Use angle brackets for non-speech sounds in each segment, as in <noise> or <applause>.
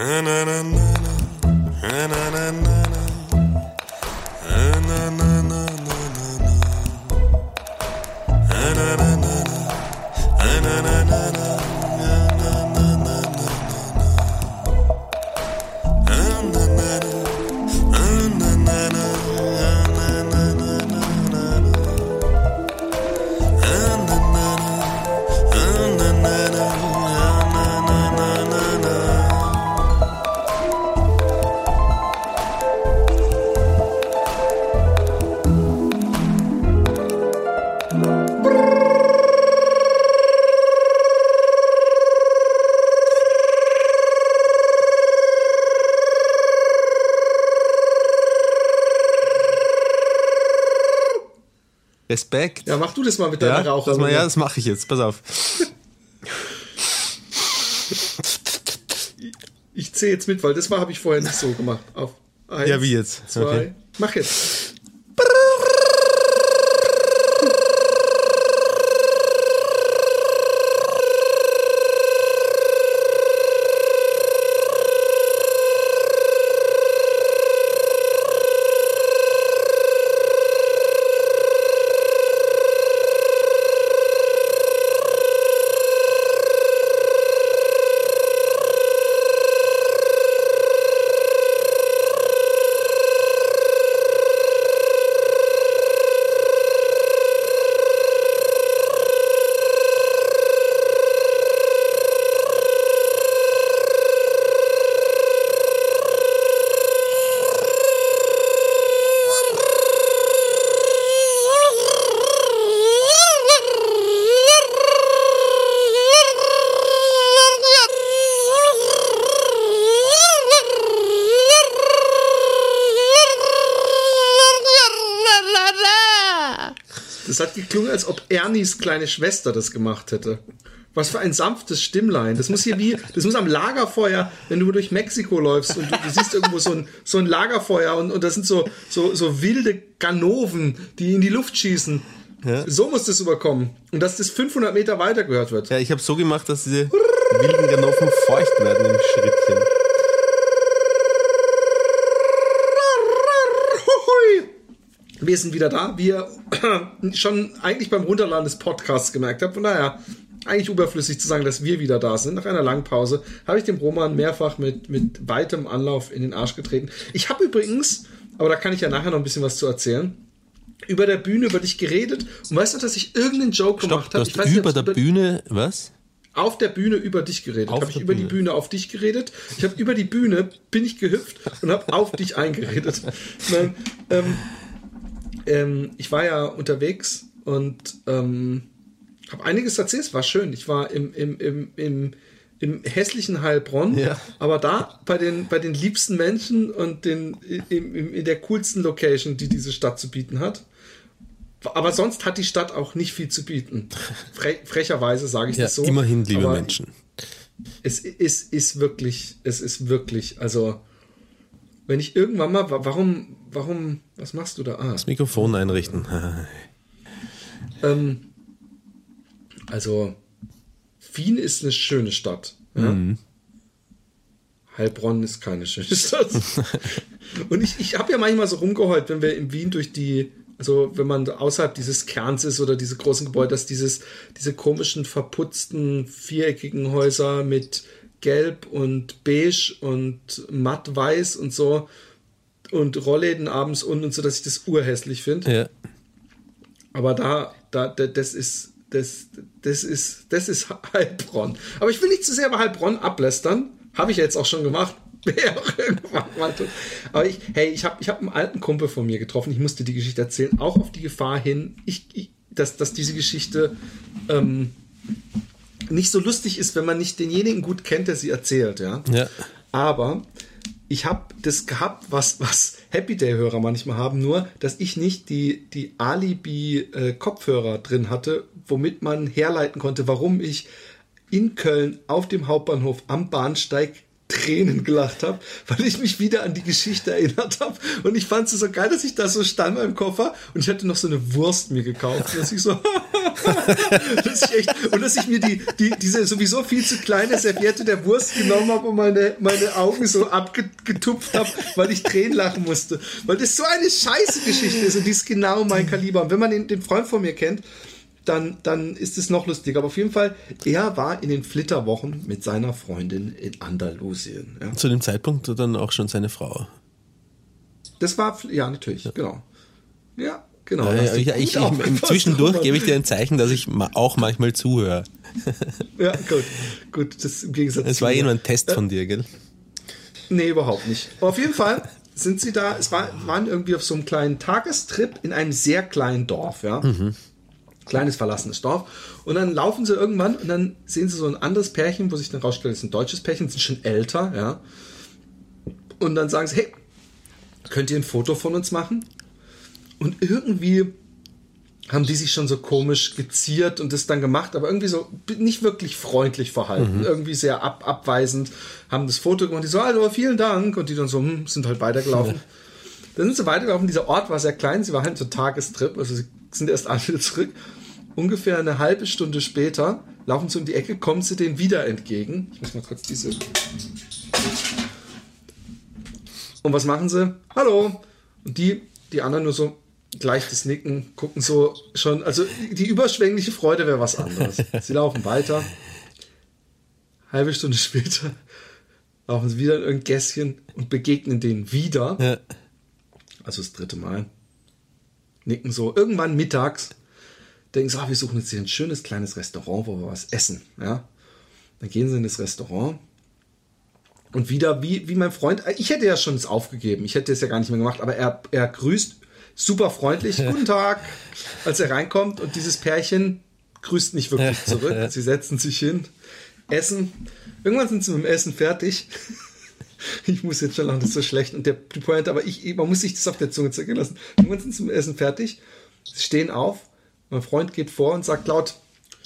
Respekt. Ja, das mal mit deiner ja, Raucher. Das ja, das mache ich jetzt. Pass auf. Ich zähle jetzt mit, weil das habe ich vorher nicht so gemacht. Auf eins, ja, wie jetzt? Zwei. Okay. Mach jetzt. geklungen, als ob Ernies kleine Schwester das gemacht hätte. Was für ein sanftes Stimmlein. Das muss hier wie, das muss am Lagerfeuer, wenn du durch Mexiko läufst und du, du siehst irgendwo so ein, so ein Lagerfeuer und, und das sind so, so, so wilde Ganoven, die in die Luft schießen. Ja. So muss das überkommen. Und dass das 500 Meter weiter gehört wird. Ja, ich habe so gemacht, dass diese wilden Ganoven feucht werden im Schrittchen. Wir sind wieder da, wie ihr <clears throat> schon eigentlich beim Runterladen des Podcasts gemerkt habt. Von daher, eigentlich überflüssig zu sagen, dass wir wieder da sind. Nach einer langen Pause habe ich dem Roman mehrfach mit, mit weitem Anlauf in den Arsch getreten. Ich habe übrigens, aber da kann ich ja nachher noch ein bisschen was zu erzählen, über der Bühne über dich geredet. Und weißt du, dass ich irgendeinen Joke Stopp, gemacht habe? Ich weiß über nicht, der Bühne, was? auf der Bühne über dich geredet. Habe ich über Bühne. die Bühne auf dich geredet. Ich habe über die Bühne bin ich gehüpft und habe auf dich <laughs> eingeredet. Nein, ähm, ähm, ich war ja unterwegs und ähm, habe einiges erzählt. Es war schön. Ich war im, im, im, im, im hässlichen Heilbronn, ja. aber da bei den, bei den liebsten Menschen und den, in, in der coolsten Location, die diese Stadt zu bieten hat. Aber sonst hat die Stadt auch nicht viel zu bieten. <laughs> Fre frecherweise sage ich ja, das so. Immerhin, liebe aber Menschen. Es ist, ist wirklich, es ist wirklich, also wenn ich irgendwann mal, warum, warum, was machst du da? Ah. Das Mikrofon einrichten. <laughs> ähm, also, Wien ist eine schöne Stadt. Ja? Mhm. Heilbronn ist keine schöne Stadt. <laughs> Und ich, ich habe ja manchmal so rumgeheult, wenn wir in Wien durch die, also wenn man außerhalb dieses Kerns ist oder diese großen Gebäude, dass dieses, diese komischen, verputzten, viereckigen Häuser mit gelb und beige und matt weiß und so und Rollläden abends unten und so, dass ich das urhässlich finde. Ja. Aber da, da, das ist, das, das ist, das ist <laughs> Heilbronn. Aber ich will nicht zu sehr über Heilbronn ablästern. Habe ich ja jetzt auch schon gemacht. <laughs> Aber ich, hey, ich habe ich hab einen alten Kumpel von mir getroffen. Ich musste die Geschichte erzählen, auch auf die Gefahr hin, ich, ich, dass, dass diese Geschichte ähm, nicht so lustig ist, wenn man nicht denjenigen gut kennt, der sie erzählt, ja. ja. Aber ich habe das gehabt, was, was Happy Day-Hörer manchmal haben, nur, dass ich nicht die, die Alibi-Kopfhörer äh, drin hatte, womit man herleiten konnte, warum ich in Köln auf dem Hauptbahnhof am Bahnsteig Tränen gelacht habe, weil ich mich wieder an die Geschichte erinnert habe. Und ich fand es so geil, dass ich da so stand beim Koffer und ich hatte noch so eine Wurst mir gekauft. Dass ich so, <laughs> <laughs> dass echt, und dass ich mir die, die, diese sowieso viel zu kleine Serviette der Wurst genommen habe und meine, meine Augen so abgetupft habe, weil ich Tränen lachen musste. Weil das so eine scheiße Geschichte ist und die ist genau mein Kaliber. Und wenn man den, den Freund von mir kennt, dann, dann ist es noch lustiger. Aber auf jeden Fall, er war in den Flitterwochen mit seiner Freundin in Andalusien. Ja. Zu dem Zeitpunkt dann auch schon seine Frau. Das war, ja, natürlich, ja. genau. Ja, genau. Ja, ja, ich, ich, zwischendurch gebe ich dir ein Zeichen, dass ich auch manchmal zuhöre. <laughs> ja, gut, gut, das im Gegensatz Es war eh nur ein Test von dir, gell? Nee, überhaupt nicht. Aber auf jeden Fall sind sie da, es war, waren irgendwie auf so einem kleinen Tagestrip in einem sehr kleinen Dorf, ja. Mhm kleines verlassenes Dorf. Und dann laufen sie irgendwann und dann sehen sie so ein anderes Pärchen, wo sich dann rausstellt, es ist ein deutsches Pärchen, sind schon älter, ja. Und dann sagen sie, hey, könnt ihr ein Foto von uns machen? Und irgendwie haben die sich schon so komisch geziert und das dann gemacht, aber irgendwie so nicht wirklich freundlich verhalten, mhm. irgendwie sehr ab, abweisend, haben das Foto gemacht, die so, also vielen Dank und die dann so, hm, sind halt weitergelaufen. Ja. <laughs> Dann sind sie weitergelaufen, dieser Ort war sehr klein, sie war halt so Tagestrip, also sie sind erst alle <laughs> zurück ungefähr eine halbe Stunde später laufen sie um die Ecke, kommen sie denen wieder entgegen. Ich muss mal kurz diese. Und was machen sie? Hallo! Und die, die anderen nur so leichtes Nicken, gucken so schon. Also die überschwängliche Freude wäre was anderes. <laughs> Sie laufen weiter. Halbe Stunde später laufen sie wieder in irgendein Gässchen und begegnen denen wieder. Ja. Also das dritte Mal. Nicken so. Irgendwann mittags denken sie, ah, wir suchen jetzt hier ein schönes kleines Restaurant, wo wir was essen. Ja? Dann gehen sie in das Restaurant und wieder, wie, wie mein Freund, ich hätte ja schon es aufgegeben, ich hätte es ja gar nicht mehr gemacht, aber er, er grüßt super freundlich, <laughs> guten Tag, als er reinkommt und dieses Pärchen grüßt nicht wirklich <laughs> zurück. Sie setzen sich hin, essen. Irgendwann sind sie mit dem Essen fertig. <laughs> Ich muss jetzt schon lachen, das ist so schlecht. Und der Point, aber ich, man muss sich das auf der Zunge zergehen lassen. Irgendwann sind sie mit dem Essen fertig. Sie stehen auf mein Freund geht vor und sagt laut,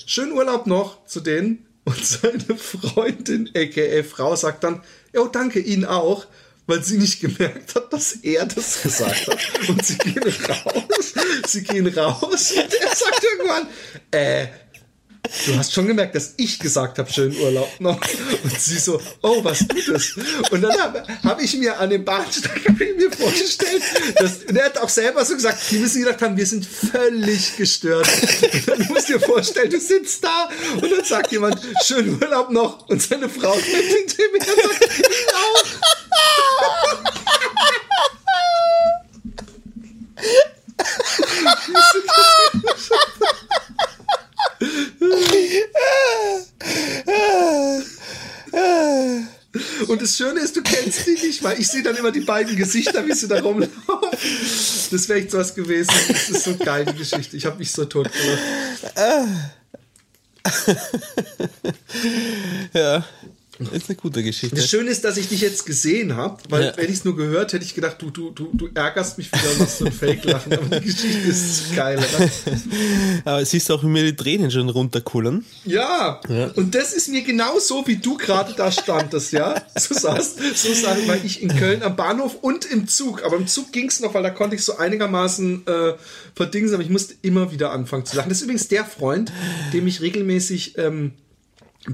schönen Urlaub noch zu denen. Und seine Freundin, aka Frau, sagt dann, ja, danke Ihnen auch, weil sie nicht gemerkt hat, dass er das gesagt hat. Und sie gehen raus, sie gehen raus und er sagt irgendwann, äh, du hast schon gemerkt, dass ich gesagt habe, schönen Urlaub noch. Und sie so, oh, was Gutes. Und dann habe hab ich mir an dem Bahnsteig mir vorgestellt, dass, und er hat auch selber so gesagt, die müssen gedacht haben, wir sind völlig gestört. Und dann musst du dir vorstellen, du sitzt da und dann sagt jemand, schönen Urlaub noch. Und seine Frau hinter mir und sagt, ich auch. <laughs> Und das Schöne ist, du kennst die nicht, weil ich sehe dann immer die beiden Gesichter, wie sie da rumlaufen. Das wäre echt was gewesen. Das ist so geil, die Geschichte. Ich habe mich so tot gemacht. ja. Ist eine gute Geschichte. Das Schöne ist, dass ich dich jetzt gesehen habe, weil ja. wenn ich es nur gehört hätte ich gedacht, du, du, du, du ärgerst mich wieder und so ein Fake-Lachen, aber die Geschichte ist geil, oder? <laughs> aber siehst du auch, wie mir die Tränen schon runterkullern? Ja. ja. und das ist mir genau so, wie du gerade da standest, ja? So saß, so saß, weil ich in Köln am Bahnhof und im Zug, aber im Zug ging es noch, weil da konnte ich so einigermaßen äh, verdingsen, aber ich musste immer wieder anfangen zu lachen. Das ist übrigens der Freund, dem ich regelmäßig ähm,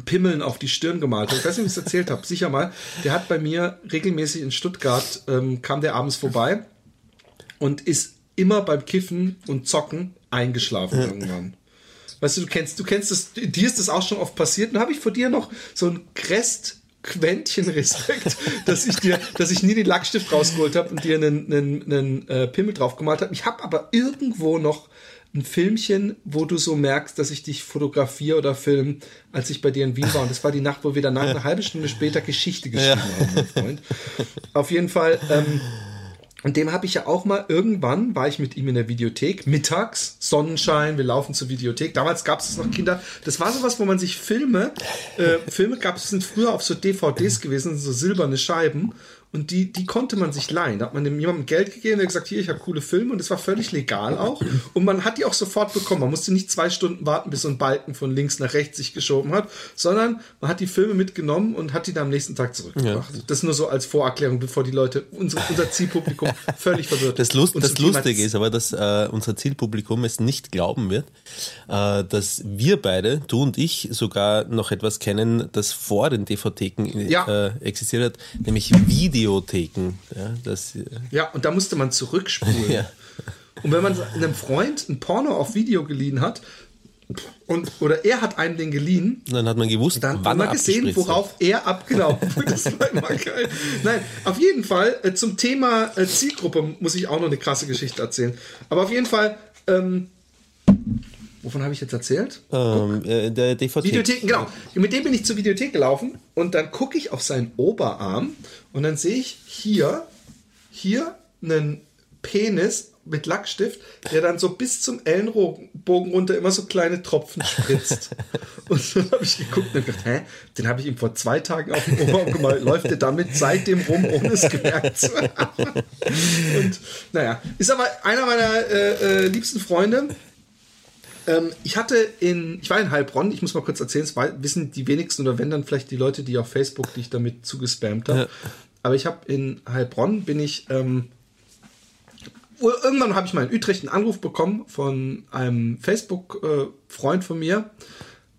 Pimmeln auf die Stirn gemalt. Ich weiß nicht, wie ich es erzählt habe. Sicher mal. Der hat bei mir regelmäßig in Stuttgart, ähm, kam der abends vorbei und ist immer beim Kiffen und Zocken eingeschlafen irgendwann. Weißt du, du kennst, du kennst das, dir ist das auch schon oft passiert. Und habe ich vor dir noch so ein Rest Quäntchen Respekt, <laughs> dass ich dir, dass ich nie den Lackstift rausgeholt habe und dir einen, einen, einen äh, Pimmel drauf gemalt habe. Ich habe aber irgendwo noch ein Filmchen, wo du so merkst, dass ich dich fotografiere oder film, als ich bei dir in Wien war. Und das war die Nacht, wo wir danach eine halbe Stunde später Geschichte geschrieben ja. haben, mein Freund. Auf jeden Fall, ähm, und dem habe ich ja auch mal irgendwann, war ich mit ihm in der Videothek, mittags, Sonnenschein, wir laufen zur Videothek. Damals gab es noch Kinder. Das war sowas, wo man sich Filme, äh, Filme gab es, sind früher auf so DVDs gewesen, so silberne Scheiben. Und die, die konnte man sich leihen. Da hat man dem jemandem Geld gegeben, der gesagt, hier, ich habe coole Filme und es war völlig legal auch. Und man hat die auch sofort bekommen. Man musste nicht zwei Stunden warten, bis so ein Balken von links nach rechts sich geschoben hat, sondern man hat die Filme mitgenommen und hat die dann am nächsten Tag zurückgebracht. Ja. Das nur so als Vorerklärung, bevor die Leute, unser, unser Zielpublikum <laughs> völlig verwirrt Das, Lust, das Lustige ist aber, dass äh, unser Zielpublikum es nicht glauben wird, äh, dass wir beide, du und ich, sogar noch etwas kennen, das vor den DVD-Theken ja. äh, existiert hat, nämlich Videotheken. Ja, das, äh ja und da musste man zurückspulen. <laughs> ja. Und wenn man einem Freund ein Porno auf Video geliehen hat, und, oder er hat einem den geliehen. Dann hat man gewusst, dann wann hat man gesehen, worauf er abgelaufen <laughs> Das war immer geil. Nein, auf jeden Fall äh, zum Thema äh, Zielgruppe muss ich auch noch eine krasse Geschichte erzählen. Aber auf jeden Fall, ähm, wovon habe ich jetzt erzählt? Ähm, äh, der DVD. Videotheken, genau. Mit dem bin ich zur Videothek gelaufen und dann gucke ich auf seinen Oberarm und dann sehe ich hier, hier einen Penis mit Lackstift, der dann so bis zum Ellenbogen runter immer so kleine Tropfen spritzt. <laughs> und dann habe ich geguckt und gedacht, hä, den habe ich ihm vor zwei Tagen auf dem Oberarm gemalt. Läuft der damit seitdem rum, ohne es gemerkt zu haben? und naja, ist aber einer meiner äh, äh, liebsten Freunde. Ähm, ich hatte in, ich war in Heilbronn, ich muss mal kurz erzählen, das wissen die wenigsten oder wenn dann vielleicht die Leute, die auf Facebook dich damit zugespammt haben. Ja. Aber ich habe in Heilbronn bin ich ähm, irgendwann habe ich mal in Utrecht einen Anruf bekommen von einem Facebook-Freund von mir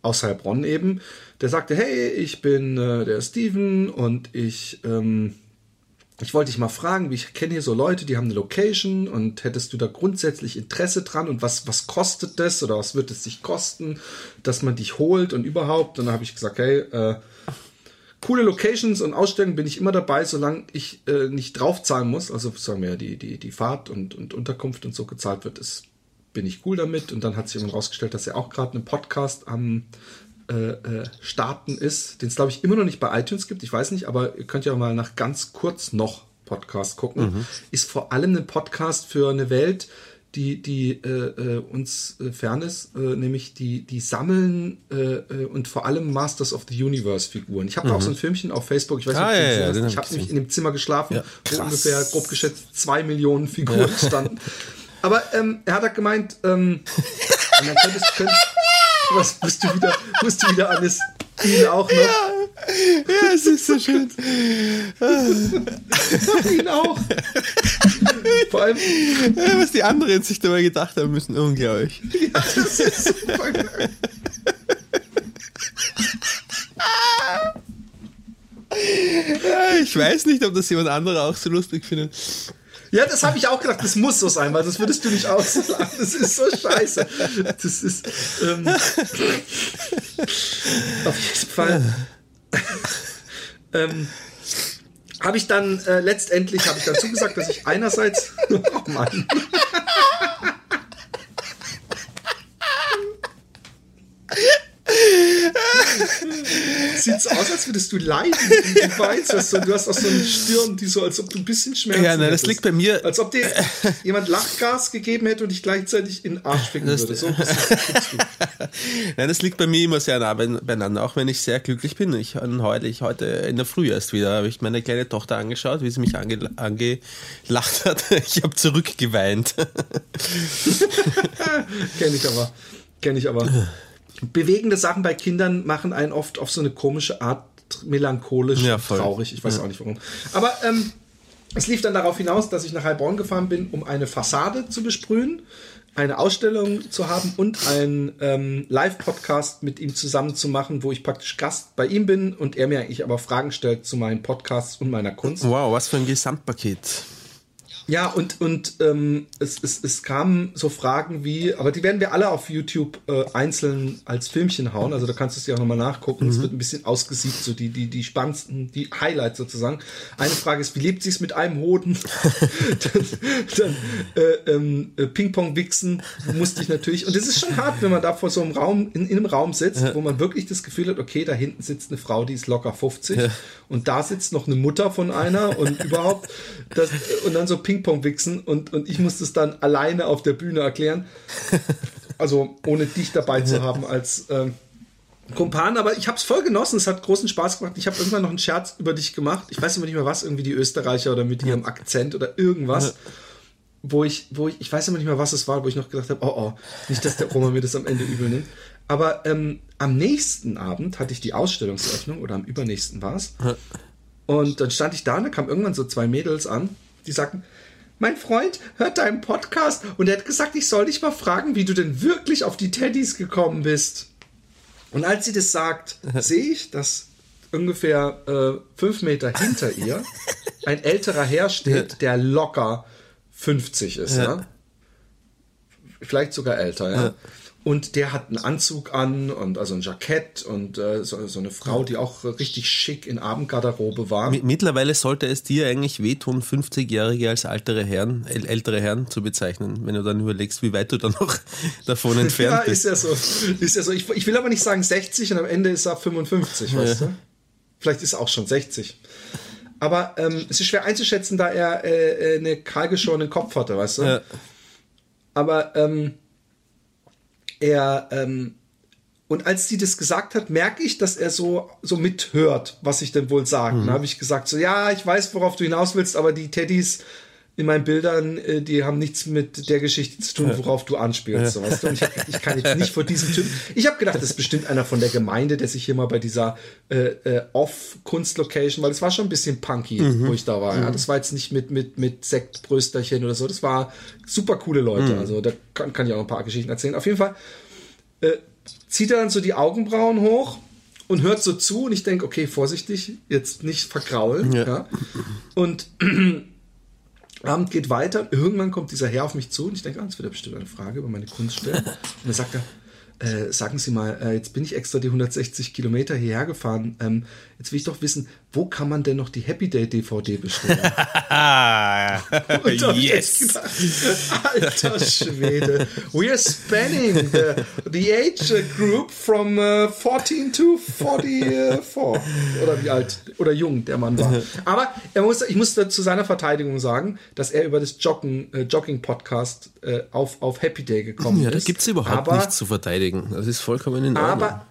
aus Heilbronn eben, der sagte, hey, ich bin äh, der Steven und ich, ähm, ich wollte dich mal fragen, ich kenne hier so Leute, die haben eine Location und hättest du da grundsätzlich Interesse dran und was, was kostet das oder was wird es sich kosten, dass man dich holt und überhaupt? Und dann habe ich gesagt, hey, äh, coole Locations und Ausstellungen bin ich immer dabei, solange ich äh, nicht draufzahlen muss. Also sagen wir die, die, die Fahrt und, und Unterkunft und so gezahlt wird, ist, bin ich cool damit. Und dann hat sich irgendwann rausgestellt, dass er auch gerade einen Podcast am äh, äh, Starten ist, den es glaube ich immer noch nicht bei iTunes gibt. Ich weiß nicht, aber ihr könnt ja mal nach ganz kurz noch Podcast gucken. Mhm. Ist vor allem ein Podcast für eine Welt, die, die äh, äh, uns äh, fern ist, äh, nämlich die, die sammeln äh, äh, und vor allem Masters of the Universe Figuren. Ich habe mhm. auch so ein Filmchen auf Facebook, ich weiß nicht, ah, ja, ja, ja, ich habe nämlich in dem Zimmer geschlafen, ja, wo ungefähr grob geschätzt zwei Millionen Figuren standen. Aber ähm, er hat halt gemeint, ähm, <laughs> und dann könntest, könntest, was musst du wieder, musst du wieder alles ihn auch noch. Ja. Ja, es ist so schön. ihn auch. Vor allem, was die anderen sich dabei gedacht haben müssen, unglaublich. Ja, das ist super geil. ich weiß nicht, ob das jemand anderer auch so lustig findet. Ja, das habe ich auch gedacht, das muss so sein, weil das würdest du nicht auslachen. Das ist so scheiße. Das ist ähm, auf jeden Fall ähm, habe ich dann äh, letztendlich habe ich dann zugesagt, dass ich einerseits <laughs> oh Mann. Sieht so aus, als würdest du leiden. Du weinst, du, du hast auch so eine Stirn, die so, als ob du ein bisschen Schmerzen Ja, nein, das liegt bei mir. Als ob dir jemand Lachgas gegeben hätte und dich gleichzeitig in den Arsch ficken würde. So, nein, <laughs> das liegt bei mir immer sehr nah beieinander, auch wenn ich sehr glücklich bin. Ich heute, ich heute in der Früh erst wieder, habe ich meine kleine Tochter angeschaut, wie sie mich ange, angelacht hat. <laughs> Ich habe zurückgeweint. <laughs> Kenn ich aber. Kenn ich aber bewegende Sachen bei Kindern machen einen oft auf so eine komische Art melancholisch ja, traurig. Ich weiß ja. auch nicht warum. Aber ähm, es lief dann darauf hinaus, dass ich nach Heilbronn gefahren bin, um eine Fassade zu besprühen, eine Ausstellung zu haben und einen ähm, Live-Podcast mit ihm zusammen zu machen, wo ich praktisch Gast bei ihm bin und er mir eigentlich aber Fragen stellt zu meinen Podcasts und meiner Kunst. Wow, was für ein Gesamtpaket. Ja, und, und ähm, es, es, es kamen so Fragen wie, aber die werden wir alle auf YouTube äh, einzeln als Filmchen hauen, also da kannst du es ja auch nochmal nachgucken. Es mhm. wird ein bisschen ausgesiebt, so die, die, die spannendsten, die Highlights sozusagen. Eine Frage ist, wie lebt sich's mit einem Hoden? <laughs> dann dann äh, ähm, äh, Ping-Pong wichsen musste ich natürlich. Und es ist schon hart, wenn man da vor so einem Raum, in, in einem Raum sitzt, ja. wo man wirklich das Gefühl hat, okay, da hinten sitzt eine Frau, die ist locker 50 ja. und da sitzt noch eine Mutter von einer und überhaupt das, und dann so Ping Ping-Pong wichsen und, und ich musste es dann alleine auf der Bühne erklären. Also ohne dich dabei zu <laughs> haben als, ähm, Kumpan, aber ich habe es voll genossen. Es hat großen Spaß gemacht. Ich habe irgendwann noch einen Scherz über dich gemacht. Ich weiß immer nicht mehr was, irgendwie die Österreicher oder mit ihrem Akzent oder irgendwas. Wo ich, wo ich, ich weiß immer nicht mehr, was es war, wo ich noch gedacht habe, oh oh, nicht, dass der Roma mir das am Ende übel nimmt. Aber ähm, am nächsten Abend hatte ich die Ausstellungseröffnung oder am übernächsten war es. Und dann stand ich da und da kamen irgendwann so zwei Mädels an, die sagten, mein Freund hört deinen Podcast und er hat gesagt, ich soll dich mal fragen, wie du denn wirklich auf die Teddys gekommen bist. Und als sie das sagt, <laughs> sehe ich, dass ungefähr äh, fünf Meter hinter <laughs> ihr ein älterer Herr steht, der locker 50 ist, ja. ja? Vielleicht sogar älter, ja. ja. Und der hat einen Anzug an und also ein Jackett und äh, so, so, eine Frau, die auch richtig schick in Abendgarderobe war. Mittlerweile sollte es dir eigentlich wehtun, 50-Jährige als ältere Herren, ältere Herren zu bezeichnen, wenn du dann überlegst, wie weit du dann noch <laughs> davon <laughs> entfernt ja, bist. Ja, ist ja so. Ist ja so. Ich, ich, will aber nicht sagen 60 und am Ende ist er 55, weißt ja. du? Vielleicht ist er auch schon 60. Aber ähm, es ist schwer einzuschätzen, da er äh, äh eine kahlgeschorenen Kopf hatte, weißt du? Ja. Aber ähm, er ähm, und als sie das gesagt hat, merke ich, dass er so so mithört, was ich denn wohl sage. Mhm. Dann habe ich gesagt so, ja, ich weiß, worauf du hinaus willst, aber die Teddys in meinen Bildern, äh, die haben nichts mit der Geschichte zu tun, worauf du anspielst. So, weißt du? Ich, ich kann jetzt nicht vor diesem Typ. Ich habe gedacht, das ist bestimmt einer von der Gemeinde, der sich hier mal bei dieser äh, äh, Off-Kunst-Location, weil es war schon ein bisschen punky, mhm. wo ich da war. Ja? Mhm. Das war jetzt nicht mit, mit, mit Sektbrösterchen oder so. Das war super coole Leute. Mhm. Also da kann, kann ich auch ein paar Geschichten erzählen. Auf jeden Fall äh, zieht er dann so die Augenbrauen hoch und hört so zu und ich denke, okay, vorsichtig, jetzt nicht verkraulen. Ja. ja. Und <clears throat> Abend geht weiter. Irgendwann kommt dieser Herr auf mich zu und ich denke, ah, jetzt wird er bestimmt eine Frage über meine Kunst stellen. Und dann sagt er, äh, sagen Sie mal, äh, jetzt bin ich extra die 160 Kilometer hierher gefahren. Ähm, jetzt will ich doch wissen, wo kann man denn noch die Happy Day DVD bestellen? <laughs> <laughs> yes! Gedacht, Alter Schwede, we are spanning the, the age group from uh, 14 to 44. Oder wie alt oder jung der Mann war. <laughs> Aber er muss, ich muss zu seiner Verteidigung sagen, dass er über das Joggen, äh, Jogging Podcast äh, auf, auf Happy Day gekommen ja, ist. Ja, da gibt es überhaupt aber, nichts zu verteidigen. Das ist vollkommen in Ordnung. Aber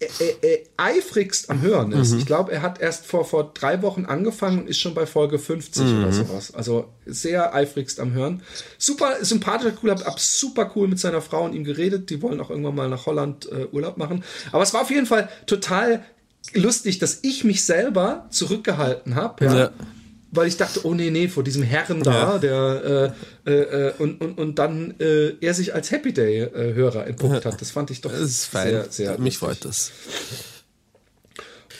er, er, eifrigst am Hören ist. Mhm. Ich glaube, er hat erst vor, vor drei Wochen angefangen und ist schon bei Folge 50 mhm. oder sowas. Also sehr eifrigst am Hören. Super sympathischer, cool, hab, hab super cool mit seiner Frau und ihm geredet. Die wollen auch irgendwann mal nach Holland äh, Urlaub machen. Aber es war auf jeden Fall total lustig, dass ich mich selber zurückgehalten habe. Ja. ja weil ich dachte, oh nee, nee, vor diesem Herren da, ja. der äh, äh, äh, und, und, und dann äh, er sich als Happy Day-Hörer äh, entpuppt hat. Das fand ich doch das ist fein. sehr, sehr Mich freut das.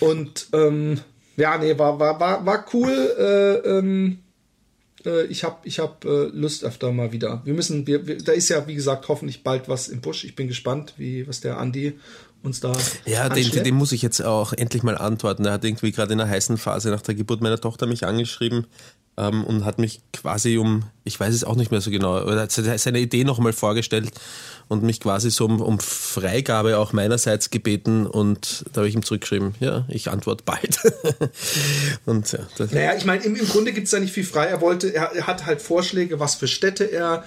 Und ähm, ja, nee, war, war, war, war cool. Äh, ähm, äh, ich habe ich hab, äh, Lust öfter mal wieder. Wir müssen, wir, wir, da ist ja, wie gesagt, hoffentlich bald was im Busch. Ich bin gespannt, wie was der Andi uns da. Ja, den, den, muss ich jetzt auch endlich mal antworten. Der hat irgendwie gerade in einer heißen Phase nach der Geburt meiner Tochter mich angeschrieben ähm, und hat mich quasi um, ich weiß es auch nicht mehr so genau, oder hat seine Idee nochmal vorgestellt und mich quasi so um, um, Freigabe auch meinerseits gebeten und da habe ich ihm zurückgeschrieben, ja, ich antworte bald. <laughs> und ja, naja, ich meine, im, im Grunde gibt es da nicht viel frei. Er wollte, er, er hat halt Vorschläge, was für Städte er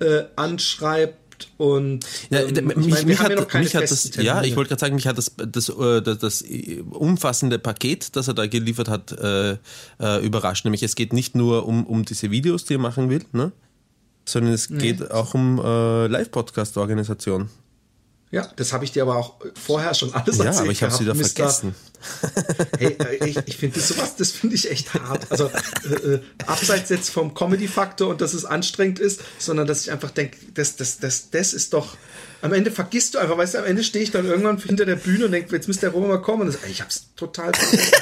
äh, anschreibt und ja, ähm, mich, meine, mich, hat, mich hat das, Termine. ja, ich wollte gerade sagen, mich hat das, das, äh, das, das, umfassende Paket, das er da geliefert hat, äh, äh, überrascht. Nämlich es geht nicht nur um, um diese Videos, die er machen will, ne? sondern es geht nee. auch um äh, Live-Podcast-Organisation. Ja, das habe ich dir aber auch vorher schon alles erzählt. Ja, aber ich habe sie da vergessen. hey, äh, ich, ich finde sowas, das finde ich echt hart. Also äh, äh, abseits jetzt vom Comedy-Faktor und dass es anstrengend ist, sondern dass ich einfach denke, das, das, das, das ist doch. Am Ende vergisst du einfach, weißt du, am Ende stehe ich dann irgendwann hinter der Bühne und denke, jetzt müsste der Roman mal kommen. Und das, ich habe es total vergessen.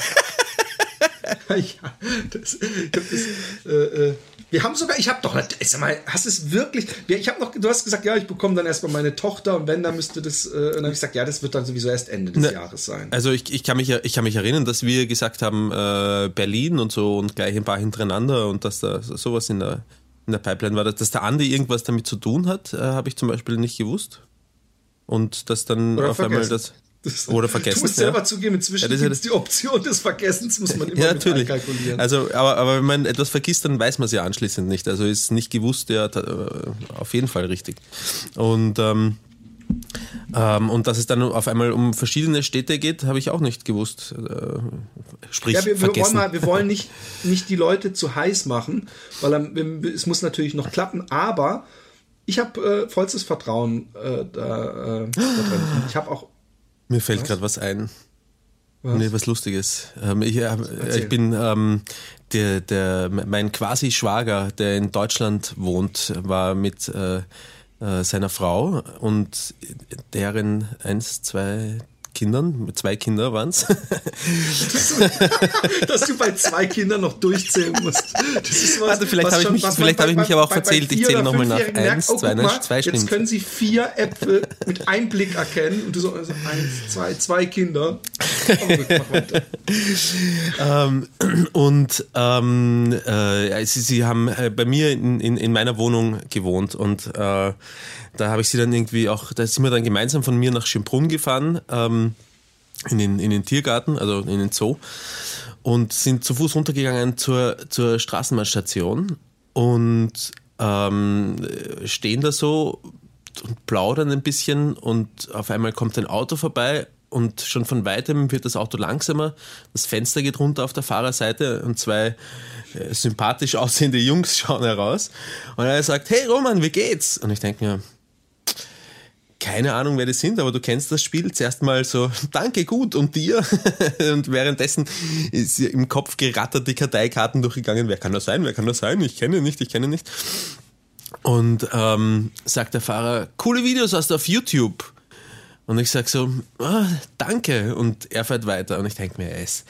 <laughs> ja, das, das äh, äh, wir haben sogar, ich habe doch, sag mal, hast es wirklich, ich habe noch, du hast gesagt, ja, ich bekomme dann erstmal meine Tochter und wenn, dann müsste das, äh, und dann habe ich gesagt, ja, das wird dann sowieso erst Ende des ne, Jahres sein. Also ich, ich, kann mich, ich kann mich erinnern, dass wir gesagt haben, äh, Berlin und so und gleich ein paar hintereinander und dass da sowas in der, in der Pipeline war, dass der Andi irgendwas damit zu tun hat, äh, habe ich zum Beispiel nicht gewusst. Und dass dann Oder auf vergessen. einmal das. Das, Oder <laughs> vergessen. Du musst selber ja. zugeben, inzwischen ja, es die Option des Vergessens, muss man <laughs> immer ja, natürlich. kalkulieren. Also, aber, aber wenn man etwas vergisst, dann weiß man es ja anschließend nicht. Also ist nicht gewusst, ja, äh, auf jeden Fall richtig. Und ähm, Ähm, und dass es dann auf einmal um verschiedene Städte geht, habe ich auch nicht gewusst. Äh, sprich, ja, wir, wir, wollen mal, wir wollen nicht, <laughs> nicht die Leute zu heiß machen, weil ähm, es muss natürlich noch klappen, aber ich habe äh, vollstes Vertrauen äh, da, äh, da drin. Ich habe auch. Mir fällt gerade was ein. Was? Nee, was Lustiges. Ähm, ich, äh, ich, bin ähm, der, der, mein quasi Schwager, der in Deutschland wohnt, war mit äh, äh, seiner Frau und deren eins, zwei, Kindern, zwei Kinder waren es. <laughs> Dass du bei zwei Kindern noch durchzählen musst. Das ist was, Warte, vielleicht habe ich mich, vielleicht hab ich mich aber auch verzählt. Ich zähle nochmal nach. Eins, oh, zwei, mal, zwei Jetzt können sie vier Äpfel mit Einblick erkennen und du so also eins, zwei, zwei Kinder. <laughs> ähm, und ähm, äh, sie, sie, haben äh, bei mir in, in, in, meiner Wohnung gewohnt und äh, da habe ich sie dann irgendwie auch, da sind wir dann gemeinsam von mir nach Schönbrunn gefahren, ähm, in, den, in den Tiergarten, also in den Zoo, und sind zu Fuß runtergegangen zur, zur Straßenbahnstation und ähm, stehen da so und plaudern ein bisschen und auf einmal kommt ein Auto vorbei und schon von weitem wird das Auto langsamer. Das Fenster geht runter auf der Fahrerseite und zwei äh, sympathisch aussehende Jungs <laughs> schauen heraus. Und er sagt, hey Roman, wie geht's? Und ich denke mir, keine Ahnung, wer das sind, aber du kennst das Spiel. Zuerst mal so, <laughs> danke, gut, und dir? <laughs> und währenddessen ist im Kopf gerattert die Karteikarten durchgegangen. Wer kann das sein? Wer kann das sein? Ich kenne nicht, ich kenne nicht. Und ähm, sagt der Fahrer, coole Videos hast du auf YouTube. Und ich sag so, ah, danke. Und er fährt weiter. Und ich denke mir, es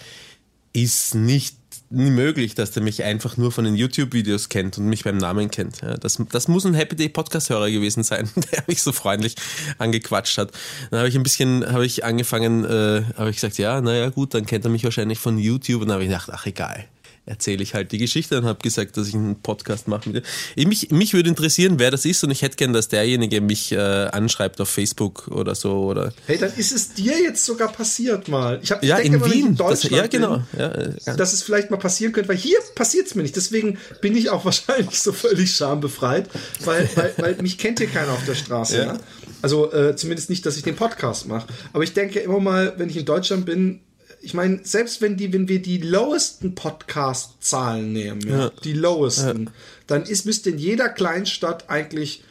ist nicht nie möglich, dass der mich einfach nur von den YouTube-Videos kennt und mich beim Namen kennt. Ja, das, das muss ein Happy Day Podcast-Hörer gewesen sein, <laughs> der mich so freundlich angequatscht hat. Dann habe ich ein bisschen, habe ich angefangen, äh, habe ich gesagt, ja, naja, gut, dann kennt er mich wahrscheinlich von YouTube und dann habe ich gedacht, ach egal erzähle ich halt die Geschichte und habe gesagt, dass ich einen Podcast mache mit dir. Mich, mich würde interessieren, wer das ist und ich hätte gern, dass derjenige mich äh, anschreibt auf Facebook oder so. Oder hey, dann ist es dir jetzt sogar passiert mal. Ich hab, ja, denke, in Wien. In das, ja, genau. Ja, äh, dass es vielleicht mal passieren könnte, weil hier passiert es mir nicht. Deswegen bin ich auch <laughs> wahrscheinlich so völlig schambefreit, weil, weil, weil mich kennt hier keiner auf der Straße. Ja. Ne? Also äh, zumindest nicht, dass ich den Podcast mache. Aber ich denke immer mal, wenn ich in Deutschland bin, ich meine, selbst wenn die, wenn wir die lowesten Podcast-Zahlen nehmen, ja, ja. die lowesten, ja. dann ist, müsste in jeder Kleinstadt eigentlich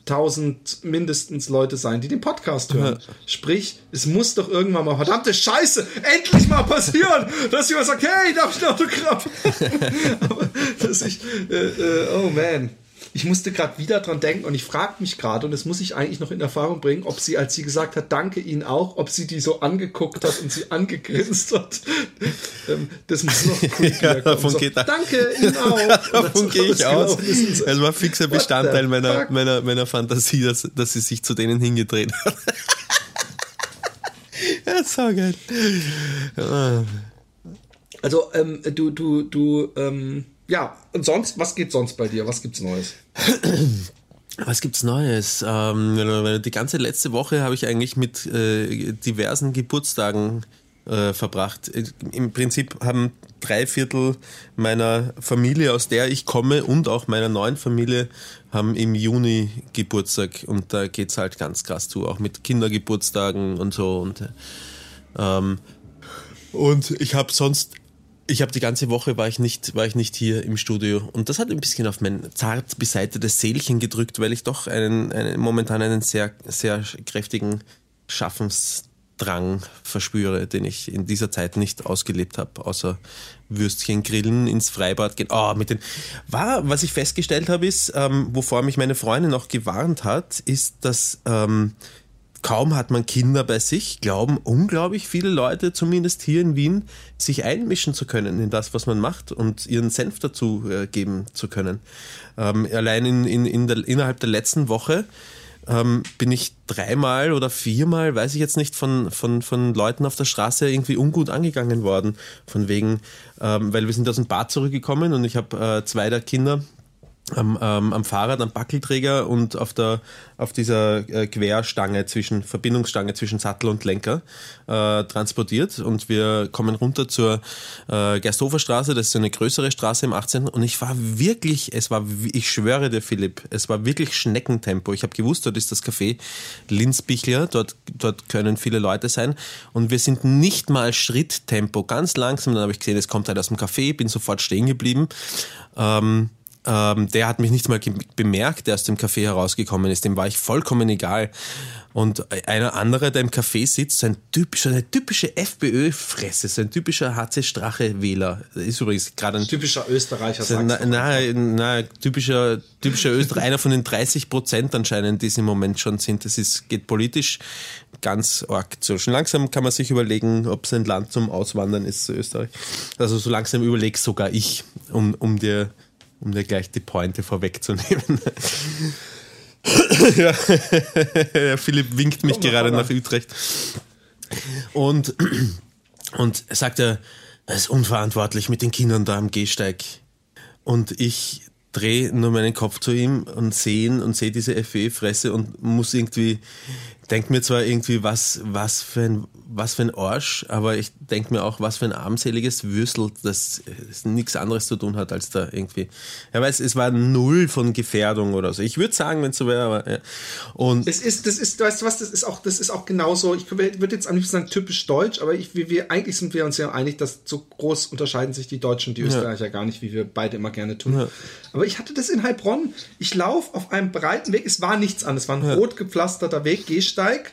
1000 mindestens Leute sein, die den Podcast hören. Sprich, es muss doch irgendwann mal, verdammte Scheiße, endlich mal passieren, dass jemand sagt, hey, darf ich ein Autogramm? <laughs> Aber, dass ich, äh, äh, oh man ich musste gerade wieder dran denken und ich frage mich gerade, und das muss ich eigentlich noch in Erfahrung bringen, ob sie, als sie gesagt hat, danke Ihnen auch, ob sie die so angeguckt hat und sie angegrinst hat. Ähm, das muss noch <laughs> cool ja, davon so, geht Danke <laughs> Ihnen auch. davon gehe ich aus. Es war fixer Bestandteil meiner, meiner, meiner Fantasie, dass, dass sie sich zu denen hingedreht hat. <laughs> ja, so geil. Also, ähm, du, du, du, ähm, ja, und sonst, was geht sonst bei dir? Was gibt's Neues? Was gibt's Neues? Ähm, die ganze letzte Woche habe ich eigentlich mit äh, diversen Geburtstagen äh, verbracht. Im Prinzip haben drei Viertel meiner Familie, aus der ich komme, und auch meiner neuen Familie, haben im Juni Geburtstag und da geht's halt ganz krass zu, auch mit Kindergeburtstagen und so und ähm, und ich habe sonst ich habe die ganze Woche war ich nicht war ich nicht hier im Studio und das hat ein bisschen auf mein zart beseitetes Seelchen gedrückt, weil ich doch einen, einen momentan einen sehr sehr kräftigen Schaffensdrang verspüre, den ich in dieser Zeit nicht ausgelebt habe, außer Würstchen grillen, ins Freibad gehen. Oh, mit den war was ich festgestellt habe ist, ähm, wovor mich meine Freundin noch gewarnt hat, ist, dass ähm, kaum hat man Kinder bei sich, glauben unglaublich viele Leute, zumindest hier in Wien, sich einmischen zu können in das, was man macht und ihren Senf dazu äh, geben zu können. Ähm, allein in, in, in der, innerhalb der letzten Woche ähm, bin ich dreimal oder viermal, weiß ich jetzt nicht, von, von, von Leuten auf der Straße irgendwie ungut angegangen worden. Von wegen, ähm, weil wir sind aus dem Bad zurückgekommen und ich habe äh, zwei der Kinder am, ähm, am Fahrrad, am Backelträger und auf der auf dieser äh, Querstange zwischen Verbindungsstange zwischen Sattel und Lenker äh, transportiert. Und wir kommen runter zur äh, Gersthofer Straße, das ist eine größere Straße im 18. und ich war wirklich, es war, ich schwöre dir Philipp, es war wirklich Schneckentempo. Ich habe gewusst, dort ist das Café Linzbichler, dort, dort können viele Leute sein. Und wir sind nicht mal Schritttempo, ganz langsam, dann habe ich gesehen, es kommt halt aus dem Café, bin sofort stehen geblieben. Ähm, ähm, der hat mich nicht mal bemerkt, der aus dem Café herausgekommen ist. Dem war ich vollkommen egal. Und einer andere, der im Café sitzt, so ein typischer, eine typische FPÖ-Fresse, so ein typischer HC Strache-Wähler. Ist übrigens gerade ein typischer Österreicher. So, na, na, na, typischer, typischer Österreicher, einer von den 30 Prozent anscheinend, die es im Moment schon sind. Das ist, geht politisch ganz arg zu. Schon langsam kann man sich überlegen, ob es ein Land zum Auswandern ist zu Österreich. Also so langsam überlege sogar ich, um, um dir um dir gleich die Pointe vorwegzunehmen. <laughs> ja. Philipp winkt mich oh, gerade nach Utrecht. Und, und sagt er, er ist unverantwortlich mit den Kindern da am Gehsteig. Und ich drehe nur meinen Kopf zu ihm und sehe ihn und sehe diese FE-Fresse und muss irgendwie denke mir zwar irgendwie, was, was, für ein, was für ein Arsch, aber ich denke mir auch, was für ein armseliges Würstel, das, das nichts anderes zu tun hat, als da irgendwie. Ja, weiß, es war null von Gefährdung oder so. Ich würde sagen, wenn es so wäre, aber ja. Und es ist, das ist, weißt du was, das ist auch, das ist auch genauso, ich würde jetzt am liebsten sagen typisch deutsch, aber ich, wir, wir, eigentlich sind wir uns ja einig, dass so groß unterscheiden sich die Deutschen und die Österreicher ja. gar nicht, wie wir beide immer gerne tun. Ja. Aber ich hatte das in Heilbronn. Ich laufe auf einem breiten Weg, es war nichts an, es war ein rot gepflasterter Weg, Gehsteig Gehsteig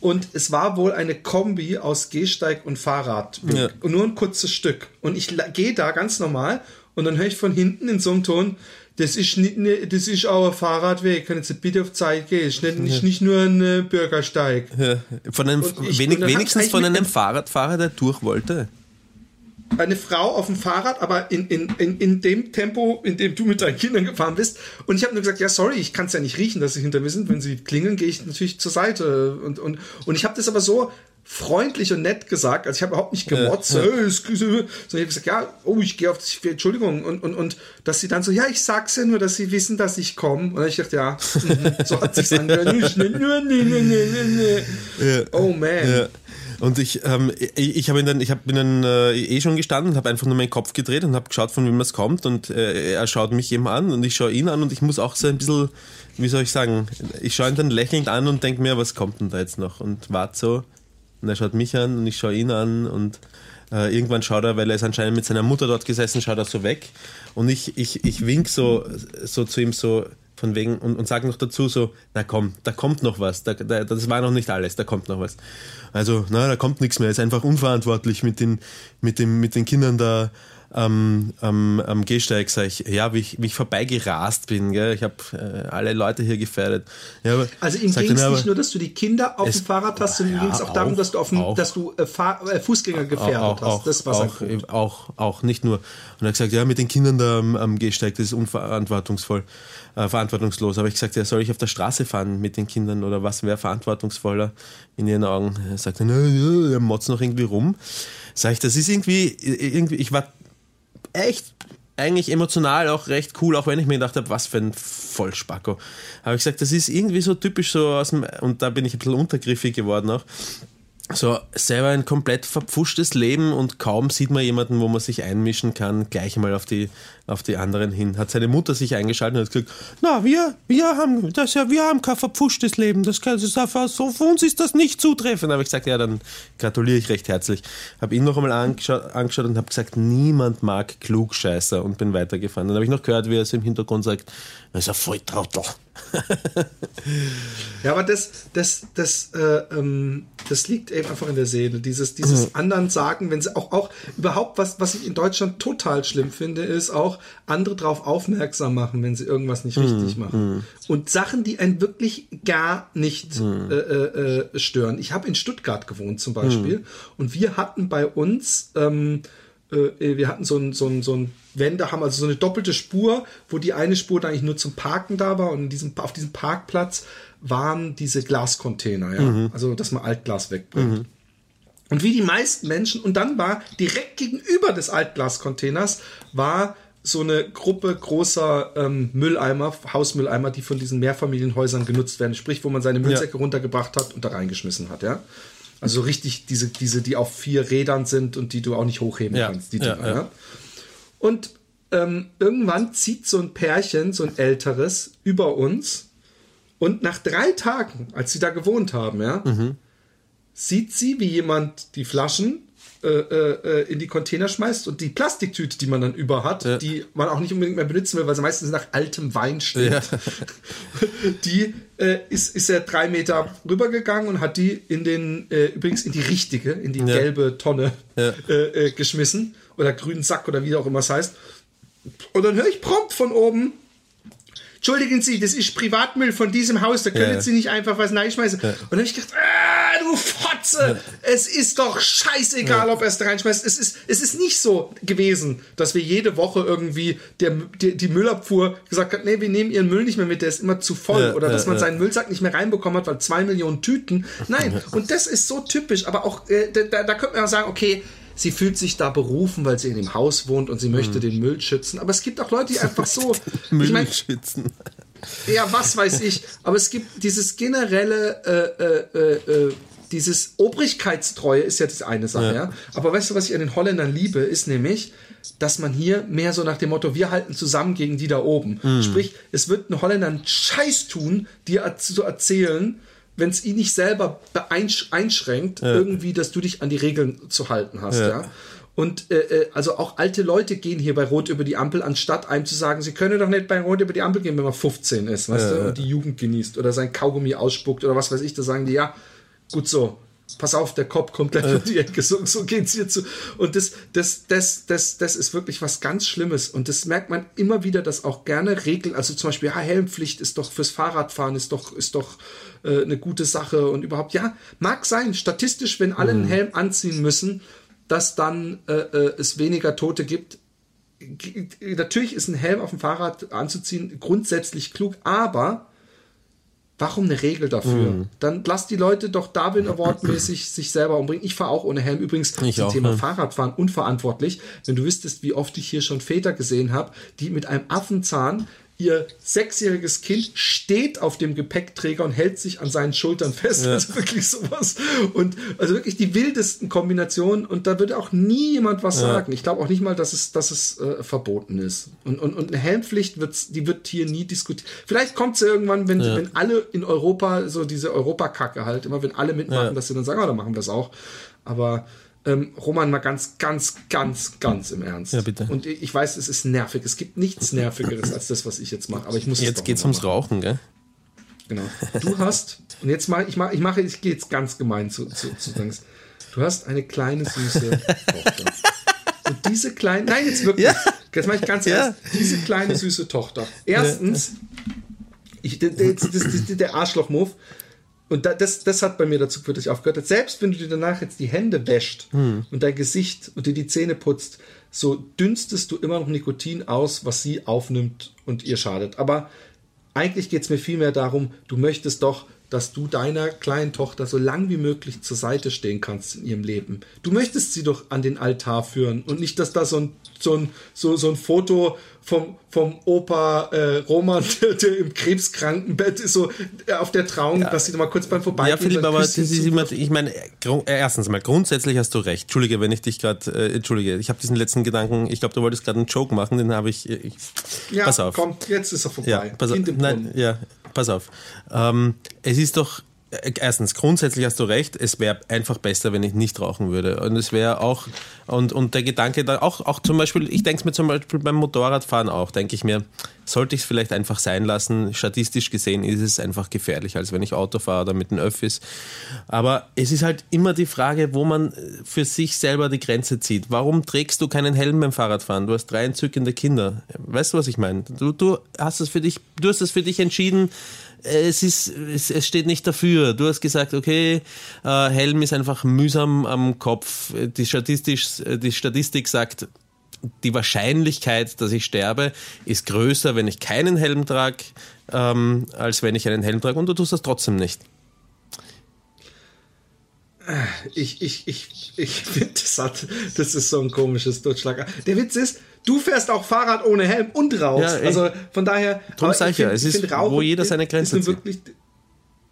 und es war wohl eine Kombi aus Gehsteig und Fahrradweg. Ja. Und nur ein kurzes Stück. Und ich gehe da ganz normal und dann höre ich von hinten in so einem Ton, das ist nicht, ne, das ist auch ein Fahrradweg, können Sie bitte auf Zeit gehen, ist nicht, nicht, nicht nur ein äh, Bürgersteig. Ja. Von einem, wenig, wenigstens von einem Fahrradfahrer, der durch wollte eine Frau auf dem Fahrrad, aber in, in, in, in dem Tempo, in dem du mit deinen Kindern gefahren bist. Und ich habe nur gesagt, ja, sorry, ich kann es ja nicht riechen, dass sie hinter mir sind. Wenn sie klingeln, gehe ich natürlich zur Seite. Und, und, und ich habe das aber so freundlich und nett gesagt, also ich habe überhaupt nicht gemotzt, ja, ja. Hey, sondern ich habe gesagt, ja, oh, ich gehe auf die, Entschuldigung und, und, und dass sie dann so, ja, ich sag's ja nur, dass sie wissen, dass ich komme. Und ich dachte, ja, mhm, so hat sich's angehört. <laughs> oh man. Ja. Und ich, ähm, ich, ich habe dann, ich hab, bin dann äh, eh schon gestanden, habe einfach nur meinen Kopf gedreht und habe geschaut, von wem es kommt. Und äh, er schaut mich eben an und ich schaue ihn an und ich muss auch so ein bisschen, wie soll ich sagen, ich schaue ihn dann lächelnd an und denke mir, was kommt denn da jetzt noch? Und warte so. Und er schaut mich an und ich schaue ihn an und äh, irgendwann schaut er, weil er ist anscheinend mit seiner Mutter dort gesessen, schaut er so weg. Und ich, ich, ich wink so, so zu ihm so, von wegen und, und sage noch dazu so, na komm, da kommt noch was, da, da, das war noch nicht alles, da kommt noch was. Also, na, da kommt nichts mehr, ist einfach unverantwortlich mit den, mit dem, mit den Kindern da am, am, Gehsteig, sag ich, ja, wie ich, wie ich vorbeigerast bin, gell? ich habe äh, alle Leute hier gefährdet. Ja, aber, also ihm ging es nicht nur, dass du die Kinder auf dem Fahrrad hast, sondern ja, ging es auch, auch, darum, dass du, auf dem, dass du äh, äh, Fußgänger gefährdet auch, hast. Auch, das war auch, auch, auch, nicht nur. Und er hat gesagt, ja, mit den Kindern da am, am Gehsteig, das ist unverantwortungsvoll äh, verantwortungslos. Aber ich gesagt, ja, soll ich auf der Straße fahren mit den Kindern oder was wäre verantwortungsvoller in ihren Augen? Er sagte, na, ja, er motzt noch irgendwie rum. Sag ich, das ist irgendwie, irgendwie, ich war echt eigentlich emotional auch recht cool, auch wenn ich mir gedacht habe, was für ein Vollspacko. Aber ich gesagt, das ist irgendwie so typisch so aus dem, und da bin ich ein bisschen untergriffig geworden auch so selber ein komplett verpfuschtes Leben und kaum sieht man jemanden, wo man sich einmischen kann, gleich mal auf die, auf die anderen hin. Hat seine Mutter sich eingeschaltet und hat gesagt, na, wir, wir haben das ja, wir haben kein verpfuschtes Leben. Das, kann, das ist einfach so, für uns ist das nicht zutreffend. Da habe ich gesagt, ja, dann gratuliere ich recht herzlich. Habe ihn noch einmal angeschaut, angeschaut und habe gesagt, niemand mag Klugscheißer und bin weitergefahren. Dann habe ich noch gehört, wie er es im Hintergrund sagt, das ist ein Volltrottel. <laughs> ja, aber das, das, das, äh, ähm, das liegt eben einfach in der Seele. Dieses, dieses mhm. anderen sagen, wenn sie auch, auch überhaupt was, was ich in Deutschland total schlimm finde, ist auch andere darauf aufmerksam machen, wenn sie irgendwas nicht richtig machen. Mhm. Und Sachen, die einen wirklich gar nicht mhm. äh, äh, äh, stören. Ich habe in Stuttgart gewohnt zum Beispiel und wir hatten bei uns ähm, äh, wir hatten so ein, so ein, so ein Wände, haben also so eine doppelte Spur, wo die eine Spur dann eigentlich nur zum Parken da war und in diesem, auf diesem Parkplatz waren diese Glascontainer, ja. Mhm. Also, dass man Altglas wegbringt. Mhm. Und wie die meisten Menschen, und dann war direkt gegenüber des Altglascontainers war so eine Gruppe großer ähm, Mülleimer, Hausmülleimer, die von diesen Mehrfamilienhäusern genutzt werden. Sprich, wo man seine Müllsäcke ja. runtergebracht hat und da reingeschmissen hat, ja. Also richtig diese, diese, die auf vier Rädern sind und die du auch nicht hochheben ja. kannst, die Dinger, ja, ja. Und ähm, irgendwann zieht so ein Pärchen, so ein älteres, über uns und nach drei Tagen, als sie da gewohnt haben, ja, mhm. sieht sie, wie jemand die Flaschen äh, äh, in die Container schmeißt und die Plastiktüte, die man dann über hat, ja. die man auch nicht unbedingt mehr benutzen will, weil sie meistens nach altem Wein steht, ja. <laughs> die äh, ist, ist er drei Meter rübergegangen und hat die in den, äh, übrigens in die richtige, in die ja. gelbe Tonne äh, äh, geschmissen oder grünen Sack oder wie auch immer es heißt. Und dann höre ich prompt von oben, entschuldigen Sie, das ist Privatmüll von diesem Haus, da können ja. Sie nicht einfach was reinschmeißen. Ja. Und dann habe ich gedacht, ah, du Fotze, ja. es ist doch scheißegal, ob er es da reinschmeißt. Es ist, es ist nicht so gewesen, dass wir jede Woche irgendwie der, die, die Müllabfuhr gesagt hat, nee, wir nehmen Ihren Müll nicht mehr mit, der ist immer zu voll. Oder dass man seinen Müllsack nicht mehr reinbekommen hat, weil zwei Millionen Tüten. Nein, <laughs> und das ist so typisch, aber auch, äh, da, da könnte man auch sagen, okay, sie fühlt sich da berufen, weil sie in dem Haus wohnt und sie möchte mhm. den Müll schützen. Aber es gibt auch Leute, die einfach so. Müll ich mein, schützen. Ja, was weiß ich. Aber es gibt dieses generelle, äh, äh, äh, äh, dieses Obrigkeitstreue ist ja das eine Sache, ja. ja. Aber weißt du, was ich an den Holländern liebe, ist nämlich, dass man hier mehr so nach dem Motto, wir halten zusammen gegen die da oben. Mhm. Sprich, es wird ein Holländer einen Scheiß tun, dir zu erzählen, wenn es ihn nicht selber einschränkt, ja. irgendwie, dass du dich an die Regeln zu halten hast, ja. ja? Und äh, äh, also auch alte Leute gehen hier bei Rot über die Ampel, anstatt einem zu sagen, sie können doch nicht bei Rot über die Ampel gehen, wenn man 15 ist, weißt ja, du, und die Jugend genießt oder sein Kaugummi ausspuckt oder was weiß ich, da sagen die, ja, gut so, pass auf, der Kopf kommt gleich um die Ecke, so, so geht's hier zu. Und das, das, das, das, das ist wirklich was ganz Schlimmes. Und das merkt man immer wieder, dass auch gerne Regeln, also zum Beispiel, ja, Helmpflicht ist doch fürs Fahrradfahren, ist doch, ist doch äh, eine gute Sache und überhaupt, ja, mag sein, statistisch, wenn alle einen mhm. Helm anziehen müssen, dass dann äh, äh, es weniger Tote gibt. G natürlich ist ein Helm auf dem Fahrrad anzuziehen grundsätzlich klug, aber Warum eine Regel dafür? Mhm. Dann lass die Leute doch Darwin Award-mäßig <clears throat> sich selber umbringen. Ich fahre auch ohne Helm. Übrigens ich zum auch, Thema ne? Fahrradfahren unverantwortlich. Wenn du wüsstest, wie oft ich hier schon Väter gesehen habe, die mit einem Affenzahn ihr sechsjähriges Kind steht auf dem Gepäckträger und hält sich an seinen Schultern fest. Ja. Also <laughs> wirklich sowas. Und also wirklich die wildesten Kombinationen. Und da würde auch nie jemand was ja. sagen. Ich glaube auch nicht mal, dass es, dass es äh, verboten ist. Und, und, und eine Helmpflicht wird, die wird hier nie diskutiert. Vielleicht kommt es ja irgendwann, wenn, ja. wenn alle in Europa, so diese Europakacke halt, immer wenn alle mitmachen, dass sie dann sagen, oh, dann machen wir es auch. Aber ähm, Roman, mal ganz, ganz, ganz, ganz im Ernst. Ja, bitte. Und ich weiß, es ist nervig. Es gibt nichts Nervigeres als das, was ich jetzt mache. Aber ich muss Jetzt geht es ums Rauchen, gell? Genau. Du hast, und jetzt mache ich, mache, ich mache, ich gehe jetzt ganz gemein zu, zu, zu Dings. Du hast eine kleine, süße Tochter. Und diese kleine, nein, jetzt wirklich. Ja. Jetzt mache ich ganz ja. ernst. Diese kleine, süße Tochter. Erstens, ich, der, der, der, der Arschloch-Move. Und das, das hat bei mir dazu geführt, dass ich aufgehört habe. Selbst wenn du dir danach jetzt die Hände wäscht hm. und dein Gesicht und dir die Zähne putzt, so dünstest du immer noch Nikotin aus, was sie aufnimmt und ihr schadet. Aber eigentlich geht es mir vielmehr darum, du möchtest doch, dass du deiner kleinen Tochter so lang wie möglich zur Seite stehen kannst in ihrem Leben. Du möchtest sie doch an den Altar führen und nicht, dass da so ein, so ein, so, so ein Foto vom, vom Opa äh, Roman, <laughs> der, der, im krebskranken ist, so äh, auf der Trauung, ja. dass sie da mal kurz beim Vorbeigehen. Ja, Philipp, aber ist, ich meine, äh, erstens mal, grundsätzlich hast du recht. Entschuldige, wenn ich dich gerade, äh, Entschuldige, ich habe diesen letzten Gedanken, ich glaube, du wolltest gerade einen Joke machen, den habe ich, ich, Ja, pass auf. komm, jetzt ist er vorbei. Ja, pass auf. Nein, ja, pass auf. Ähm, es ist doch erstens, grundsätzlich hast du recht, es wäre einfach besser, wenn ich nicht rauchen würde. Und es wäre auch, und, und der Gedanke da auch, auch zum Beispiel, ich denke es mir zum Beispiel beim Motorradfahren auch, denke ich mir, sollte ich es vielleicht einfach sein lassen. Statistisch gesehen ist es einfach gefährlicher, als wenn ich Auto fahre oder mit den Öffis. Aber es ist halt immer die Frage, wo man für sich selber die Grenze zieht. Warum trägst du keinen Helm beim Fahrradfahren? Du hast drei entzückende Kinder. Weißt du, was ich meine? Du, du hast es für dich, du hast es für dich entschieden, es ist, es, es, steht nicht dafür. Du hast gesagt, okay, äh, Helm ist einfach mühsam am Kopf. Die, Statistisch, die Statistik sagt, die Wahrscheinlichkeit, dass ich sterbe, ist größer, wenn ich keinen Helm trage, ähm, als wenn ich einen Helm trage. Und du tust das trotzdem nicht. Ich, ich, ich, ich <laughs> finde, das, das ist so ein komisches Durchschlag. Der Witz ist, du fährst auch Fahrrad ohne Helm und rauchst. Ja, also von daher. Drum sag ich ja, es ist, wo jeder seine Grenze zieht. Wirklich,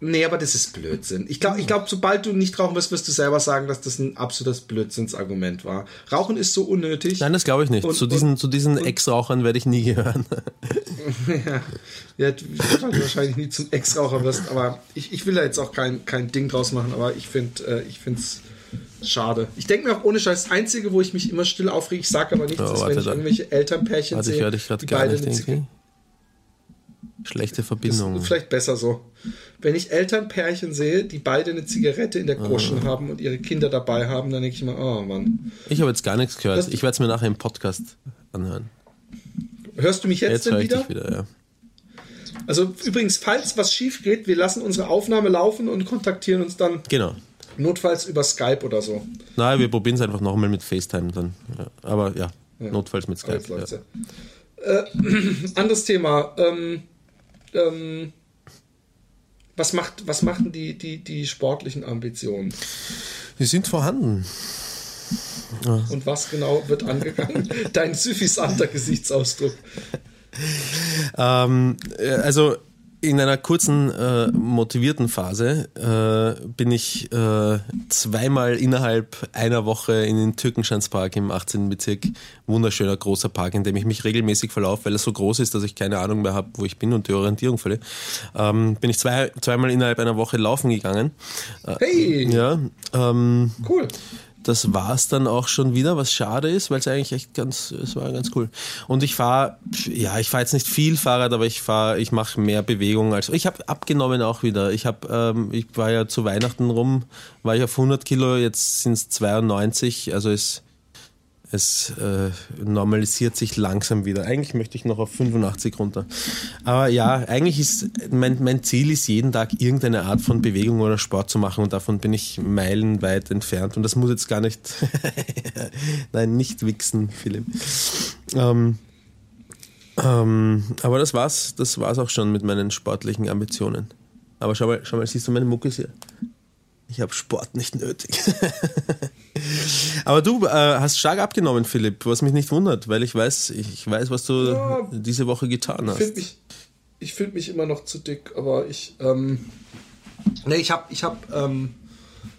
Nee, aber das ist Blödsinn. Ich glaube, ich glaub, sobald du nicht rauchen wirst, wirst du selber sagen, dass das ein absolutes Blödsinnsargument war. Rauchen ist so unnötig. Nein, das glaube ich nicht. Und, zu diesen, und, zu diesen Ex-Rauchern werde ich nie gehören. <laughs> ja, ja du wahrscheinlich nie zum Ex-Raucher wirst, aber ich, ich will da jetzt auch kein, kein Ding draus machen, aber ich finde äh, ich es schade. Ich denke mir auch ohne Scheiß, das Einzige, wo ich mich immer still aufrege, ich sage aber nichts, oh, ist, wenn ich da. irgendwelche Elternpärchen warte, sehe, ich die beide nicht Schlechte Verbindung. vielleicht besser so. Wenn ich Elternpärchen sehe, die beide eine Zigarette in der Groschen ah. haben und ihre Kinder dabei haben, dann denke ich mir, oh Mann. Ich habe jetzt gar nichts gehört. Das ich werde es mir nachher im Podcast anhören. Hörst du mich jetzt, jetzt denn wieder? wieder ja. Also übrigens, falls was schief geht, wir lassen unsere Aufnahme laufen und kontaktieren uns dann. Genau. Notfalls über Skype oder so. Nein, wir probieren es einfach nochmal mit FaceTime dann. Aber ja, ja, notfalls mit Skype. Ja. Äh, <clears throat> anderes Thema. Ähm, ähm, was, macht, was machen die, die, die sportlichen Ambitionen? Die sind vorhanden. Und was genau wird angegangen? <laughs> Dein suffisanter Gesichtsausdruck. Ähm, äh, also in einer kurzen äh, motivierten Phase äh, bin ich äh, zweimal innerhalb einer Woche in den Türkenschanzpark im 18. Bezirk. Wunderschöner großer Park, in dem ich mich regelmäßig verlaufe, weil er so groß ist, dass ich keine Ahnung mehr habe, wo ich bin und die Orientierung verliere. Ähm, bin ich zwei, zweimal innerhalb einer Woche laufen gegangen. Äh, hey! Ja. Ähm, cool das war es dann auch schon wieder, was schade ist, weil es eigentlich echt ganz, es war ganz cool. Und ich fahre, ja, ich fahre jetzt nicht viel Fahrrad, aber ich fahre, ich mache mehr Bewegung als, ich habe abgenommen auch wieder. Ich habe, ähm, ich war ja zu Weihnachten rum, war ich auf 100 Kilo, jetzt sind es 92, also es es äh, normalisiert sich langsam wieder. Eigentlich möchte ich noch auf 85 runter. Aber ja, eigentlich ist mein, mein Ziel ist jeden Tag irgendeine Art von Bewegung oder Sport zu machen und davon bin ich meilenweit entfernt. Und das muss jetzt gar nicht, <laughs> nein, nicht wichsen, Philipp. Ähm, ähm, aber das war's, das war's auch schon mit meinen sportlichen Ambitionen. Aber schau mal, schau mal, siehst du meine Muckes hier? Ich habe Sport nicht nötig. <laughs> Aber du äh, hast stark abgenommen, Philipp, was mich nicht wundert, weil ich weiß, ich weiß, was du ja, diese Woche getan hast. Find mich, ich finde mich immer noch zu dick, aber ich, ähm, ne, ich habe, ich habe, ähm,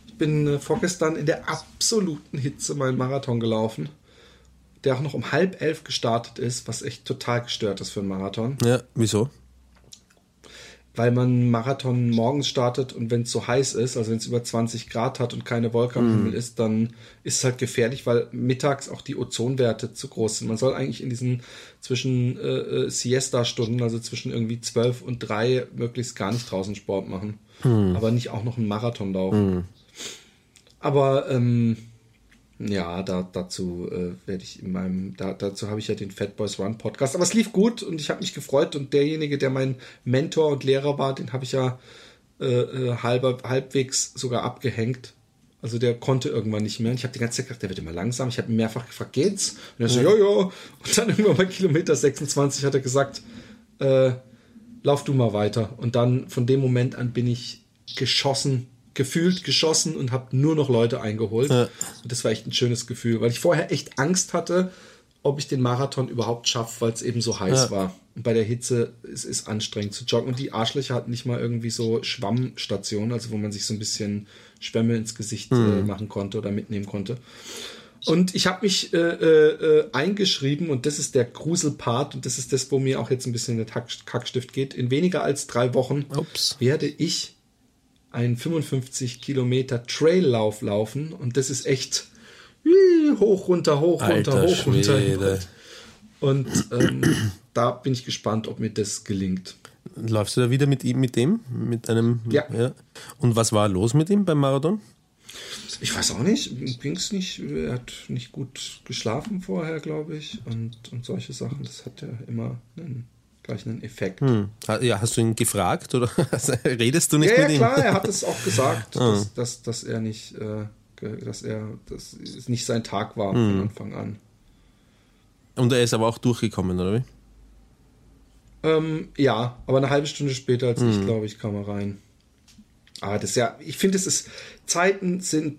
ich bin äh, vorgestern in der absoluten Hitze meinen Marathon gelaufen, der auch noch um halb elf gestartet ist, was echt total gestört ist für einen Marathon. Ja, wieso? Weil man Marathon morgens startet und wenn es so heiß ist, also wenn es über 20 Grad hat und keine Wolke am Himmel mm. ist, dann ist es halt gefährlich, weil mittags auch die Ozonwerte zu groß sind. Man soll eigentlich in diesen zwischen äh, äh Siesta-Stunden, also zwischen irgendwie 12 und 3, möglichst gar nicht draußen Sport machen. Mm. Aber nicht auch noch einen Marathon laufen. Mm. Aber ähm, ja, da, dazu äh, werde ich in meinem, da, dazu habe ich ja den Fat Boys Run Podcast. Aber es lief gut und ich habe mich gefreut und derjenige, der mein Mentor und Lehrer war, den habe ich ja äh, äh, halber, halbwegs sogar abgehängt. Also der konnte irgendwann nicht mehr. Und ich habe die ganze Zeit gedacht, der wird immer langsam. Ich habe ihn mehrfach gefragt, geht's? Und er so, ja, ja. Und dann irgendwann bei Kilometer 26 hat er gesagt, äh, lauf du mal weiter. Und dann von dem Moment an bin ich geschossen gefühlt geschossen und habe nur noch Leute eingeholt. Ja. Und das war echt ein schönes Gefühl, weil ich vorher echt Angst hatte, ob ich den Marathon überhaupt schaffe, weil es eben so heiß ja. war. Und bei der Hitze ist es anstrengend zu joggen. Und die Arschlöcher hatten nicht mal irgendwie so Schwammstationen, also wo man sich so ein bisschen Schwämme ins Gesicht mhm. äh, machen konnte oder mitnehmen konnte. Und ich habe mich äh, äh, eingeschrieben, und das ist der Gruselpart, und das ist das, wo mir auch jetzt ein bisschen der Kackstift geht. In weniger als drei Wochen Ups. werde ich einen 55 Kilometer Traillauf laufen und das ist echt hoch, runter, hoch, runter, Alter hoch, runter. Und ähm, da bin ich gespannt, ob mir das gelingt. Läufst du da wieder mit ihm, mit dem? Mit einem. Ja. ja. Und was war los mit ihm beim Marathon? Ich weiß auch nicht, ging es nicht. Er hat nicht gut geschlafen vorher, glaube ich. Und, und solche Sachen, das hat ja immer einen gleich einen Effekt. Hm. Ja, hast du ihn gefragt oder <laughs> redest du nicht ja, mit ja, ihm? Ja, klar, er hat es auch gesagt, <laughs> ah. dass, dass, dass, er nicht, äh, dass er, dass es nicht sein Tag war hm. von Anfang an. Und er ist aber auch durchgekommen, oder wie? Ähm, ja, aber eine halbe Stunde später als hm. ich, glaube ich, kam er rein. Ah, das ja, ich finde, es ist, Zeiten sind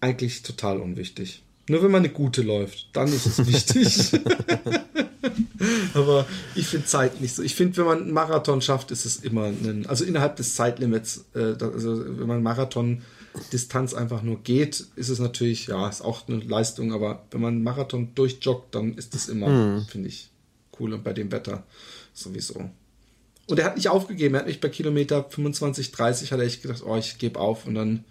eigentlich total unwichtig. Nur wenn man eine gute läuft, dann ist es wichtig. <laughs> <laughs> Aber ich finde Zeit nicht so. Ich finde, wenn man einen Marathon schafft, ist es immer ein, also innerhalb des Zeitlimits, äh, also wenn man Marathon Distanz einfach nur geht, ist es natürlich, ja, ist auch eine Leistung, aber wenn man einen Marathon durchjoggt, dann ist das immer, mhm. finde ich, cool und bei dem Wetter sowieso. Und er hat nicht aufgegeben, er hat mich bei Kilometer 25, 30 hat er echt gedacht, oh, ich gebe auf und dann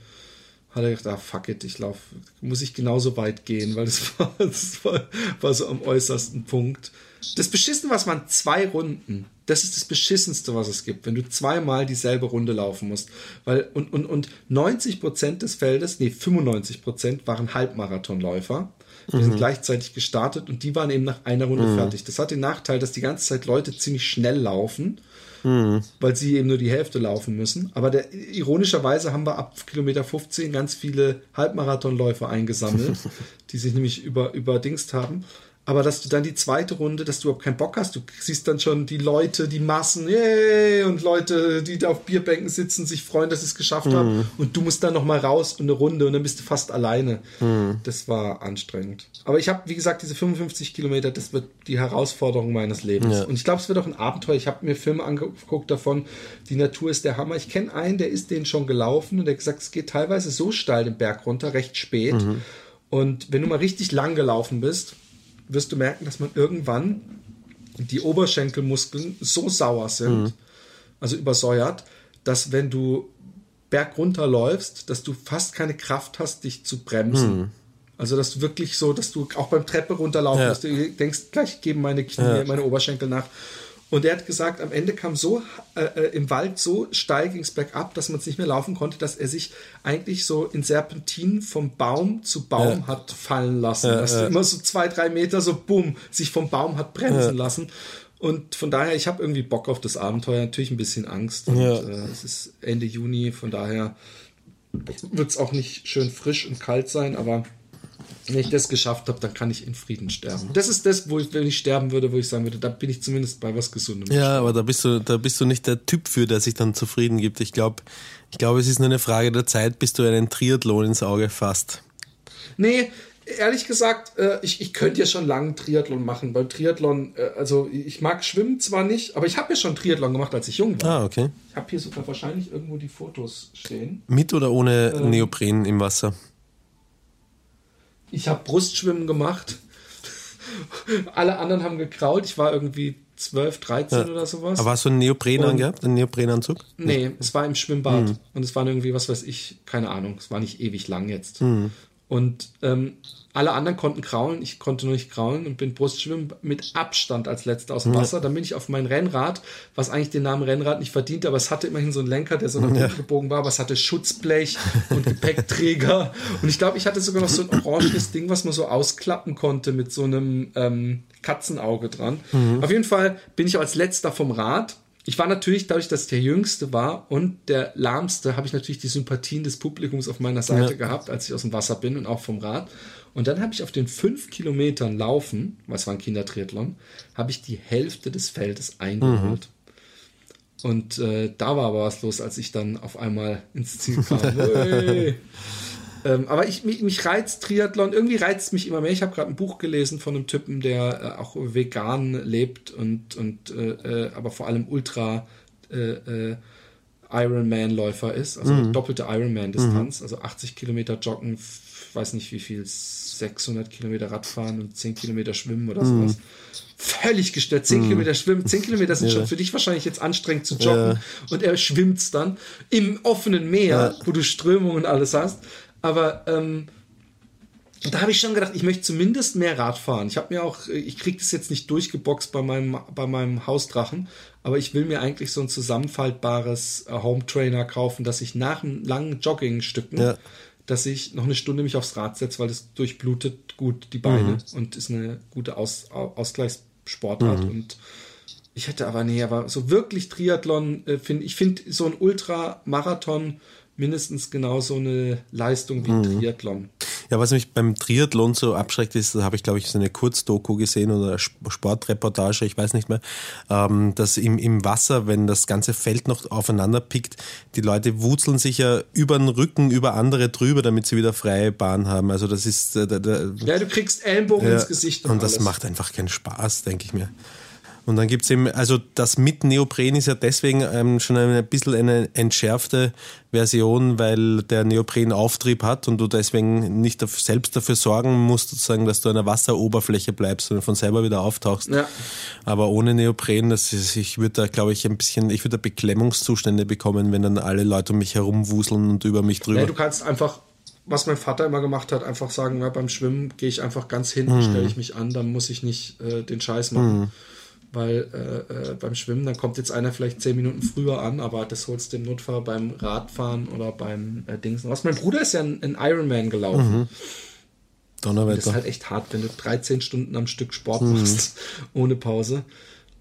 hat er gedacht, ah, fuck it, ich laufe, muss ich genauso weit gehen, weil das <laughs> war, das war, war so am äußersten Punkt. Das Beschissen, was man zwei Runden, das ist das Beschissenste, was es gibt, wenn du zweimal dieselbe Runde laufen musst. Weil, und, und, und 90 Prozent des Feldes, nee, 95 Prozent waren Halbmarathonläufer. Die mhm. sind gleichzeitig gestartet und die waren eben nach einer Runde mhm. fertig. Das hat den Nachteil, dass die ganze Zeit Leute ziemlich schnell laufen mhm. weil sie eben nur die Hälfte laufen müssen. Aber der, ironischerweise haben wir ab Kilometer 15 ganz viele Halbmarathonläufer eingesammelt, <laughs> die sich nämlich über, überdingst haben aber dass du dann die zweite Runde, dass du überhaupt keinen Bock hast, du siehst dann schon die Leute, die Massen, yay, und Leute, die da auf Bierbänken sitzen, sich freuen, dass sie es geschafft mhm. haben und du musst dann nochmal raus und eine Runde und dann bist du fast alleine. Mhm. Das war anstrengend. Aber ich habe, wie gesagt, diese 55 Kilometer, das wird die Herausforderung meines Lebens. Ja. Und ich glaube, es wird auch ein Abenteuer. Ich habe mir Filme angeguckt davon, die Natur ist der Hammer. Ich kenne einen, der ist den schon gelaufen und der hat gesagt, es geht teilweise so steil den Berg runter, recht spät. Mhm. Und wenn du mal richtig lang gelaufen bist, wirst du merken, dass man irgendwann die Oberschenkelmuskeln so sauer sind, mhm. also übersäuert, dass wenn du bergunter läufst, dass du fast keine Kraft hast, dich zu bremsen. Mhm. Also, dass du wirklich so, dass du auch beim Treppe runterlaufen ja. du denkst, gleich geben meine Knie, ja. meine Oberschenkel nach. Und er hat gesagt, am Ende kam so äh, äh im Wald so steil ging es bergab, dass man es nicht mehr laufen konnte, dass er sich eigentlich so in Serpentinen vom Baum zu Baum ja. hat fallen lassen. Ja, dass ja. immer so zwei, drei Meter so bumm sich vom Baum hat bremsen lassen. Und von daher, ich habe irgendwie Bock auf das Abenteuer, natürlich ein bisschen Angst. Und äh, es ist Ende Juni, von daher wird es auch nicht schön frisch und kalt sein, aber wenn ich das geschafft habe, dann kann ich in Frieden sterben. Das ist das, wo ich, wenn ich sterben würde, wo ich sagen würde, da bin ich zumindest bei was Gesundem. Ja, aber da bist du, da bist du nicht der Typ für, der sich dann zufrieden gibt. Ich glaube, ich glaube, es ist nur eine Frage der Zeit, bis du einen Triathlon ins Auge fasst. Nee, ehrlich gesagt, äh, ich, ich könnte ja schon lange Triathlon machen. Beim Triathlon, äh, also ich mag Schwimmen zwar nicht, aber ich habe ja schon Triathlon gemacht, als ich jung war. Ah, okay. Ich habe hier sogar wahrscheinlich irgendwo die Fotos stehen. Mit oder ohne ähm, Neopren im Wasser? Ich habe Brustschwimmen gemacht. <laughs> Alle anderen haben gekraut. Ich war irgendwie 12, 13 ja. oder sowas. Aber hast du einen Neopren angehabt, einen Neoprenanzug? Nee, es war im Schwimmbad. Mhm. Und es waren irgendwie, was weiß ich, keine Ahnung, es war nicht ewig lang jetzt. Mhm. Und ähm, alle anderen konnten kraulen, ich konnte nur nicht kraulen und bin Brustschwimmen mit Abstand als letzter aus dem Wasser. Ja. Dann bin ich auf mein Rennrad, was eigentlich den Namen Rennrad nicht verdient, aber es hatte immerhin so einen Lenker, der so nach unten ja. gebogen war, aber es hatte Schutzblech und Gepäckträger. <laughs> und ich glaube, ich hatte sogar noch so ein oranges Ding, was man so ausklappen konnte mit so einem ähm, Katzenauge dran. Mhm. Auf jeden Fall bin ich als letzter vom Rad ich war natürlich, dadurch, dass ich der Jüngste war und der Lahmste, habe ich natürlich die Sympathien des Publikums auf meiner Seite ja. gehabt, als ich aus dem Wasser bin und auch vom Rad. Und dann habe ich auf den fünf Kilometern Laufen, was war ein Kindertriathlon, habe ich die Hälfte des Feldes eingeholt. Mhm. Und äh, da war aber was los, als ich dann auf einmal ins Ziel kam. <laughs> Ähm, aber ich, mich, mich reizt Triathlon, irgendwie reizt mich immer mehr. Ich habe gerade ein Buch gelesen von einem Typen, der äh, auch vegan lebt und, und äh, äh aber vor allem Ultra äh, äh Ironman-Läufer ist, also mhm. doppelte Ironman-Distanz, mhm. also 80 Kilometer joggen, weiß nicht wie viel, 600 Kilometer Radfahren und 10 Kilometer schwimmen oder mhm. sowas. Völlig gestört. 10 mhm. Kilometer schwimmen. 10 Kilometer sind ja. schon für dich wahrscheinlich jetzt anstrengend zu joggen. Ja. Und er schwimmt dann im offenen Meer, ja. wo du Strömungen und alles hast. Aber ähm, da habe ich schon gedacht, ich möchte zumindest mehr Rad fahren. Ich habe mir auch, ich kriege das jetzt nicht durchgeboxt bei meinem, bei meinem Hausdrachen, aber ich will mir eigentlich so ein zusammenfaltbares äh, Home Trainer kaufen, dass ich nach langen Joggingstücken, ja. Dass ich noch eine Stunde mich aufs Rad setze, weil das durchblutet gut die Beine mhm. und ist eine gute Aus, Ausgleichssportart mhm. und ich hätte aber nee, aber so wirklich Triathlon äh, finde ich finde so ein Ultramarathon mindestens genauso eine Leistung wie mhm. Triathlon. Ja, was mich beim Triathlon so abschreckt ist, da habe ich, glaube ich, so eine Kurzdoku gesehen oder Sportreportage, ich weiß nicht mehr, ähm, dass im, im Wasser, wenn das ganze Feld noch aufeinander pickt, die Leute wurzeln sich ja über den Rücken, über andere drüber, damit sie wieder freie Bahn haben. Also das ist... Äh, da, da, ja, du kriegst Ellenbogen ja, ins Gesicht. Und, und das macht einfach keinen Spaß, denke ich mir. Und dann gibt es eben, also das mit Neopren ist ja deswegen ähm, schon ein bisschen eine entschärfte Version, weil der Neopren Auftrieb hat und du deswegen nicht selbst dafür sorgen musst, sozusagen, dass du an der Wasseroberfläche bleibst, sondern von selber wieder auftauchst. Ja. Aber ohne Neopren, das ist, ich würde da, glaube ich, ein bisschen, ich würde da Beklemmungszustände bekommen, wenn dann alle Leute um mich herum wuseln und über mich drüber. Ja, du kannst einfach was mein Vater immer gemacht hat, einfach sagen, ja, beim Schwimmen gehe ich einfach ganz hinten, mhm. stelle ich mich an, dann muss ich nicht äh, den Scheiß machen. Mhm weil äh, äh, beim Schwimmen, dann kommt jetzt einer vielleicht zehn Minuten früher an, aber das holst du im Notfall beim Radfahren oder beim äh, Dingsen. Was mein Bruder ist ja ein, ein Ironman gelaufen. Mhm. Donnerwetter. Das ist halt echt hart, wenn du 13 Stunden am Stück Sport mhm. machst, <laughs> ohne Pause.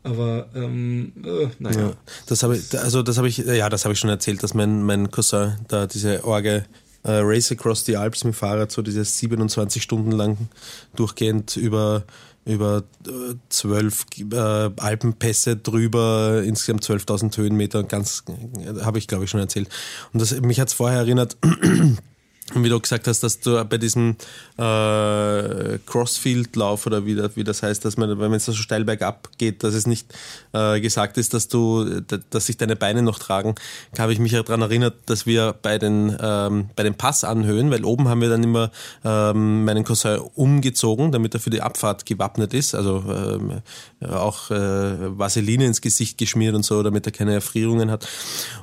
Aber ähm, äh, naja. Ja, das habe ich, also das habe ich, ja, das habe ich schon erzählt, dass mein, mein Cousin da diese Orge äh, Race Across the Alps mit dem Fahrrad so diese 27 Stunden lang durchgehend über über äh, zwölf äh, Alpenpässe drüber, insgesamt 12.000 Höhenmeter, ganz, äh, habe ich glaube ich schon erzählt. Und das, mich hat es vorher erinnert, <clears throat> und wie du gesagt hast, dass du bei diesem äh, Crossfield-Lauf oder wie, wie das heißt, dass man, wenn es so steil bergab geht, dass es nicht äh, gesagt ist, dass du, dass sich deine Beine noch tragen, habe ich mich ja daran erinnert, dass wir bei den, ähm, bei den Passanhöhen, weil oben haben wir dann immer ähm, meinen Cousin umgezogen, damit er für die Abfahrt gewappnet ist, also ähm, auch äh, Vaseline ins Gesicht geschmiert und so, damit er keine Erfrierungen hat.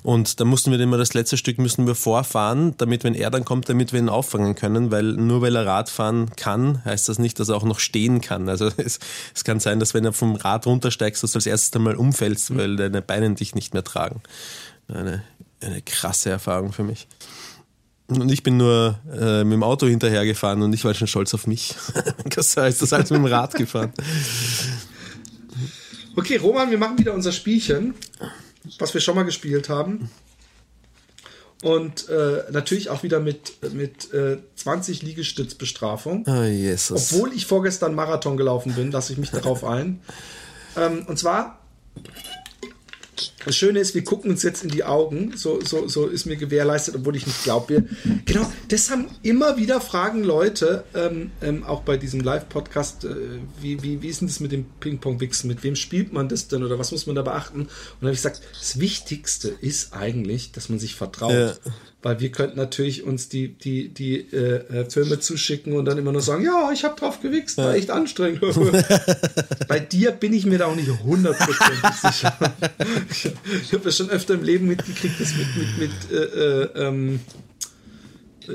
Und da mussten wir immer das letzte Stück müssen wir vorfahren, damit wenn er dann kommt, damit wir ihn auffangen können, weil nur weil er Radfahren kann, heißt das nicht, dass er auch noch stehen kann. Also <laughs> es, es kann sein, dass wenn er vom Rad runtersteigst, dass du als erstes einmal umfällst, weil deine Beine dich nicht mehr tragen. Eine, eine krasse Erfahrung für mich. Und ich bin nur äh, mit dem Auto hinterhergefahren und ich war schon stolz auf mich. <laughs> das heißt, das heißt mit dem Rad gefahren. Okay, Roman, wir machen wieder unser Spielchen, was wir schon mal gespielt haben. Und äh, natürlich auch wieder mit, mit äh, 20 Liegestützbestrafung. Oh, Jesus. Obwohl ich vorgestern Marathon gelaufen bin, lasse ich mich darauf ein. Ähm, und zwar das Schöne ist, wir gucken uns jetzt in die Augen. So, so, so ist mir gewährleistet, obwohl ich nicht glaube. Genau, das haben immer wieder Fragen Leute, ähm, ähm, auch bei diesem Live-Podcast, äh, wie, wie, wie ist denn das mit dem Ping-Pong-Wichsen? Mit wem spielt man das denn oder was muss man da beachten? Und dann habe ich gesagt, das Wichtigste ist eigentlich, dass man sich vertraut. Ja weil wir könnten natürlich uns die, die, die äh, äh, Filme zuschicken und dann immer nur sagen, ja, ich habe drauf gewichst, war echt anstrengend. <laughs> Bei dir bin ich mir da auch nicht hundertprozentig sicher. <laughs> ich, habe ja schon öfter im Leben mitgekriegt, dass mit, mit, mit äh, äh, ähm,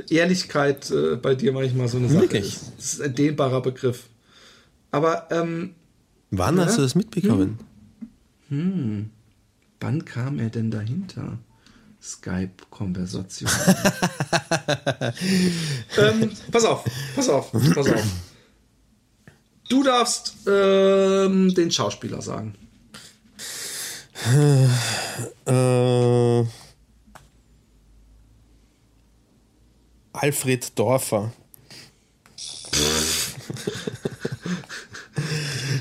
Ehrlichkeit äh, bei dir manchmal so eine Sache Wirklich? ist. Das ist ein dehnbarer Begriff. Aber ähm, wann ja? hast du das mitbekommen? Hm. hm. Wann kam er denn dahinter? Skype-Konversation. <laughs> ähm, pass auf, pass auf, pass auf. Du darfst ähm, den Schauspieler sagen. Äh, Alfred Dorfer.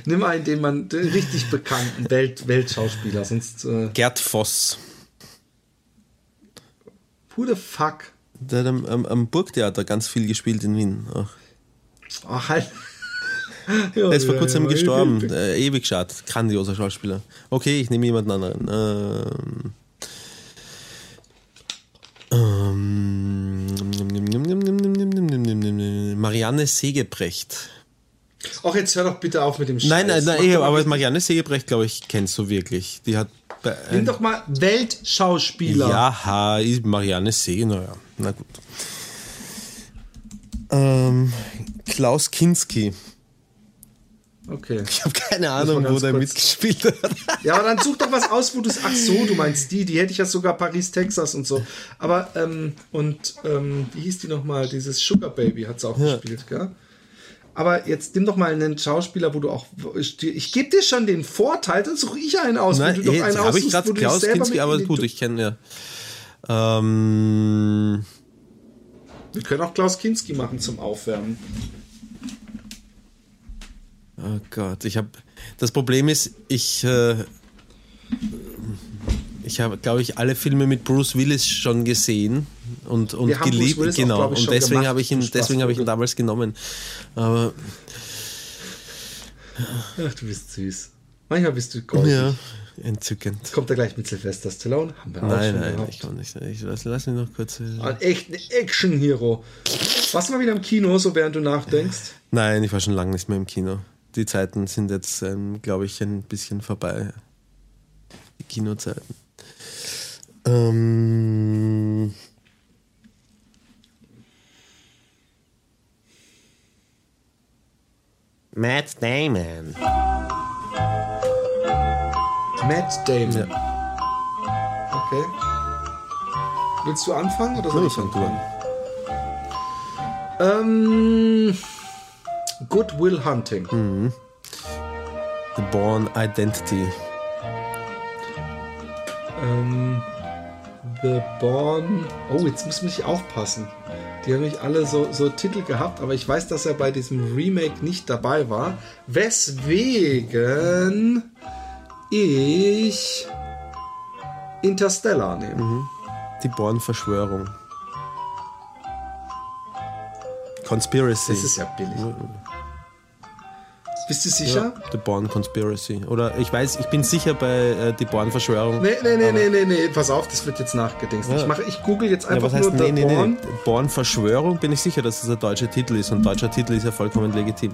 Nimm einen, den man den richtig bekannten Welt, Weltschauspieler, sonst. Äh Gerd Voss. Who the fuck? Der hat am, am, am Burgtheater ganz viel gespielt in Wien. Ach, Ach halt. Ja, er ist vor kurzem gestorben. Äh, ewig schade. Grandioser Schauspieler. Okay, ich nehme jemanden anderen. Ähm, ähm, Marianne Segebrecht. Ach, jetzt hör doch bitte auf mit dem Scheiß. Nein, nein, nein, aber Marianne Segebrecht, glaube ich, kennst du wirklich. Die hat Nimm doch mal Weltschauspieler. Ja, Marianne See, naja, na gut. Ähm, Klaus Kinski. Okay. Ich habe keine Ahnung, wo der kurz. mitgespielt hat. <laughs> Ja, aber dann such doch was aus, wo du es. Ach so, du meinst die, die hätte ich ja sogar Paris, Texas und so. Aber, ähm, und, ähm, wie hieß die nochmal? Dieses Sugar Baby hat sie auch ja. gespielt, gell? Aber jetzt nimm doch mal einen Schauspieler, wo du auch. Ich, ich gebe dir schon den Vorteil, dann suche ich einen aus. Nein, du doch einen habe ich gerade Klaus Kinski, aber gut, ich kenne ja. Ähm, Wir können auch Klaus Kinski machen zum Aufwärmen. Oh Gott, ich habe. Das Problem ist, ich. Äh, ich habe, glaube ich, alle Filme mit Bruce Willis schon gesehen und, und geliebt. Genau. Auch, und deswegen habe ich ihn, deswegen habe ich ihn damals genommen. Aber. Ach, du bist süß. Manchmal bist du goldig. Ja, entzückend. kommt er gleich mit Sylvester Stallone? Haben wir nein, nein, gehabt. ich kann nicht. Ich lass, lass mich noch kurz. Äh Ein echt Action-Hero. Warst du mal wieder im Kino, so während du nachdenkst? Nein, ich war schon lange nicht mehr im Kino. Die Zeiten sind jetzt, ähm, glaube ich, ein bisschen vorbei. Die Kinozeiten. Ähm. Matt Damon. Matt Damon. Ja. Okay. Willst du anfangen oder soll ich anfangen? Ähm, Good Will Hunting. Mhm. The Born Identity. Ähm, The Born. Oh, jetzt muss ich aufpassen. Die haben mich alle so, so Titel gehabt, aber ich weiß, dass er bei diesem Remake nicht dabei war. Weswegen ich Interstellar nehme. Mhm. Die Born-Verschwörung. Conspiracy. Das ist ja billig. Bist du sicher? Ja, The Born Conspiracy. Oder ich weiß, ich bin sicher bei äh, Die Born Verschwörung. Nee, nee, nee, nee, nee, nee, pass auf, das wird jetzt nachgedingst. Ja. Ich, ich google jetzt einfach ja, was heißt, nur nee, The nee, Born. Nee. Born Verschwörung bin ich sicher, dass das ein deutscher Titel ist. Und deutscher Titel ist ja vollkommen legitim.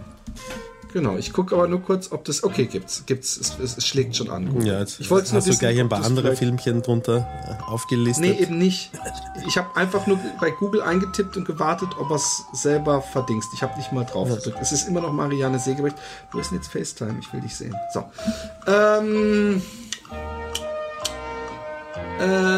Genau, ich gucke aber nur kurz, ob das. Okay, gibt's. gibt's es, es, es schlägt schon an. Ja, jetzt ich wollte hast du gleich ein paar andere Filmchen drunter äh, aufgelistet. Nee, eben nicht. Ich habe einfach nur bei Google eingetippt und gewartet, ob er es selber verdingst. Ich habe nicht mal drauf gedrückt. Es ist immer noch Marianne Segebrecht. Wo ist denn jetzt FaceTime? Ich will dich sehen. So. Ähm. Äh,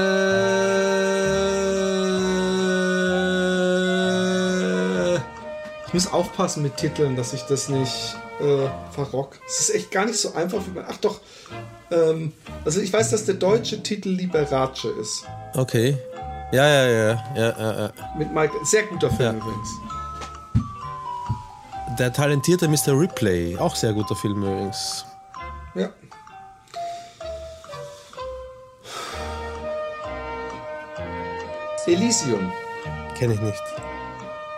ich muss aufpassen mit Titeln, dass ich das nicht äh, verrock. Es ist echt gar nicht so einfach, wie man. Ach doch. Ähm, also ich weiß, dass der deutsche Titel Liberace ist. Okay. Ja, ja, ja, ja, ja, ja. Mit Mike. Sehr guter Film ja. übrigens. Der talentierte Mr. Ripley. Auch sehr guter Film übrigens. Ja. Elysium. Kenne ich nicht.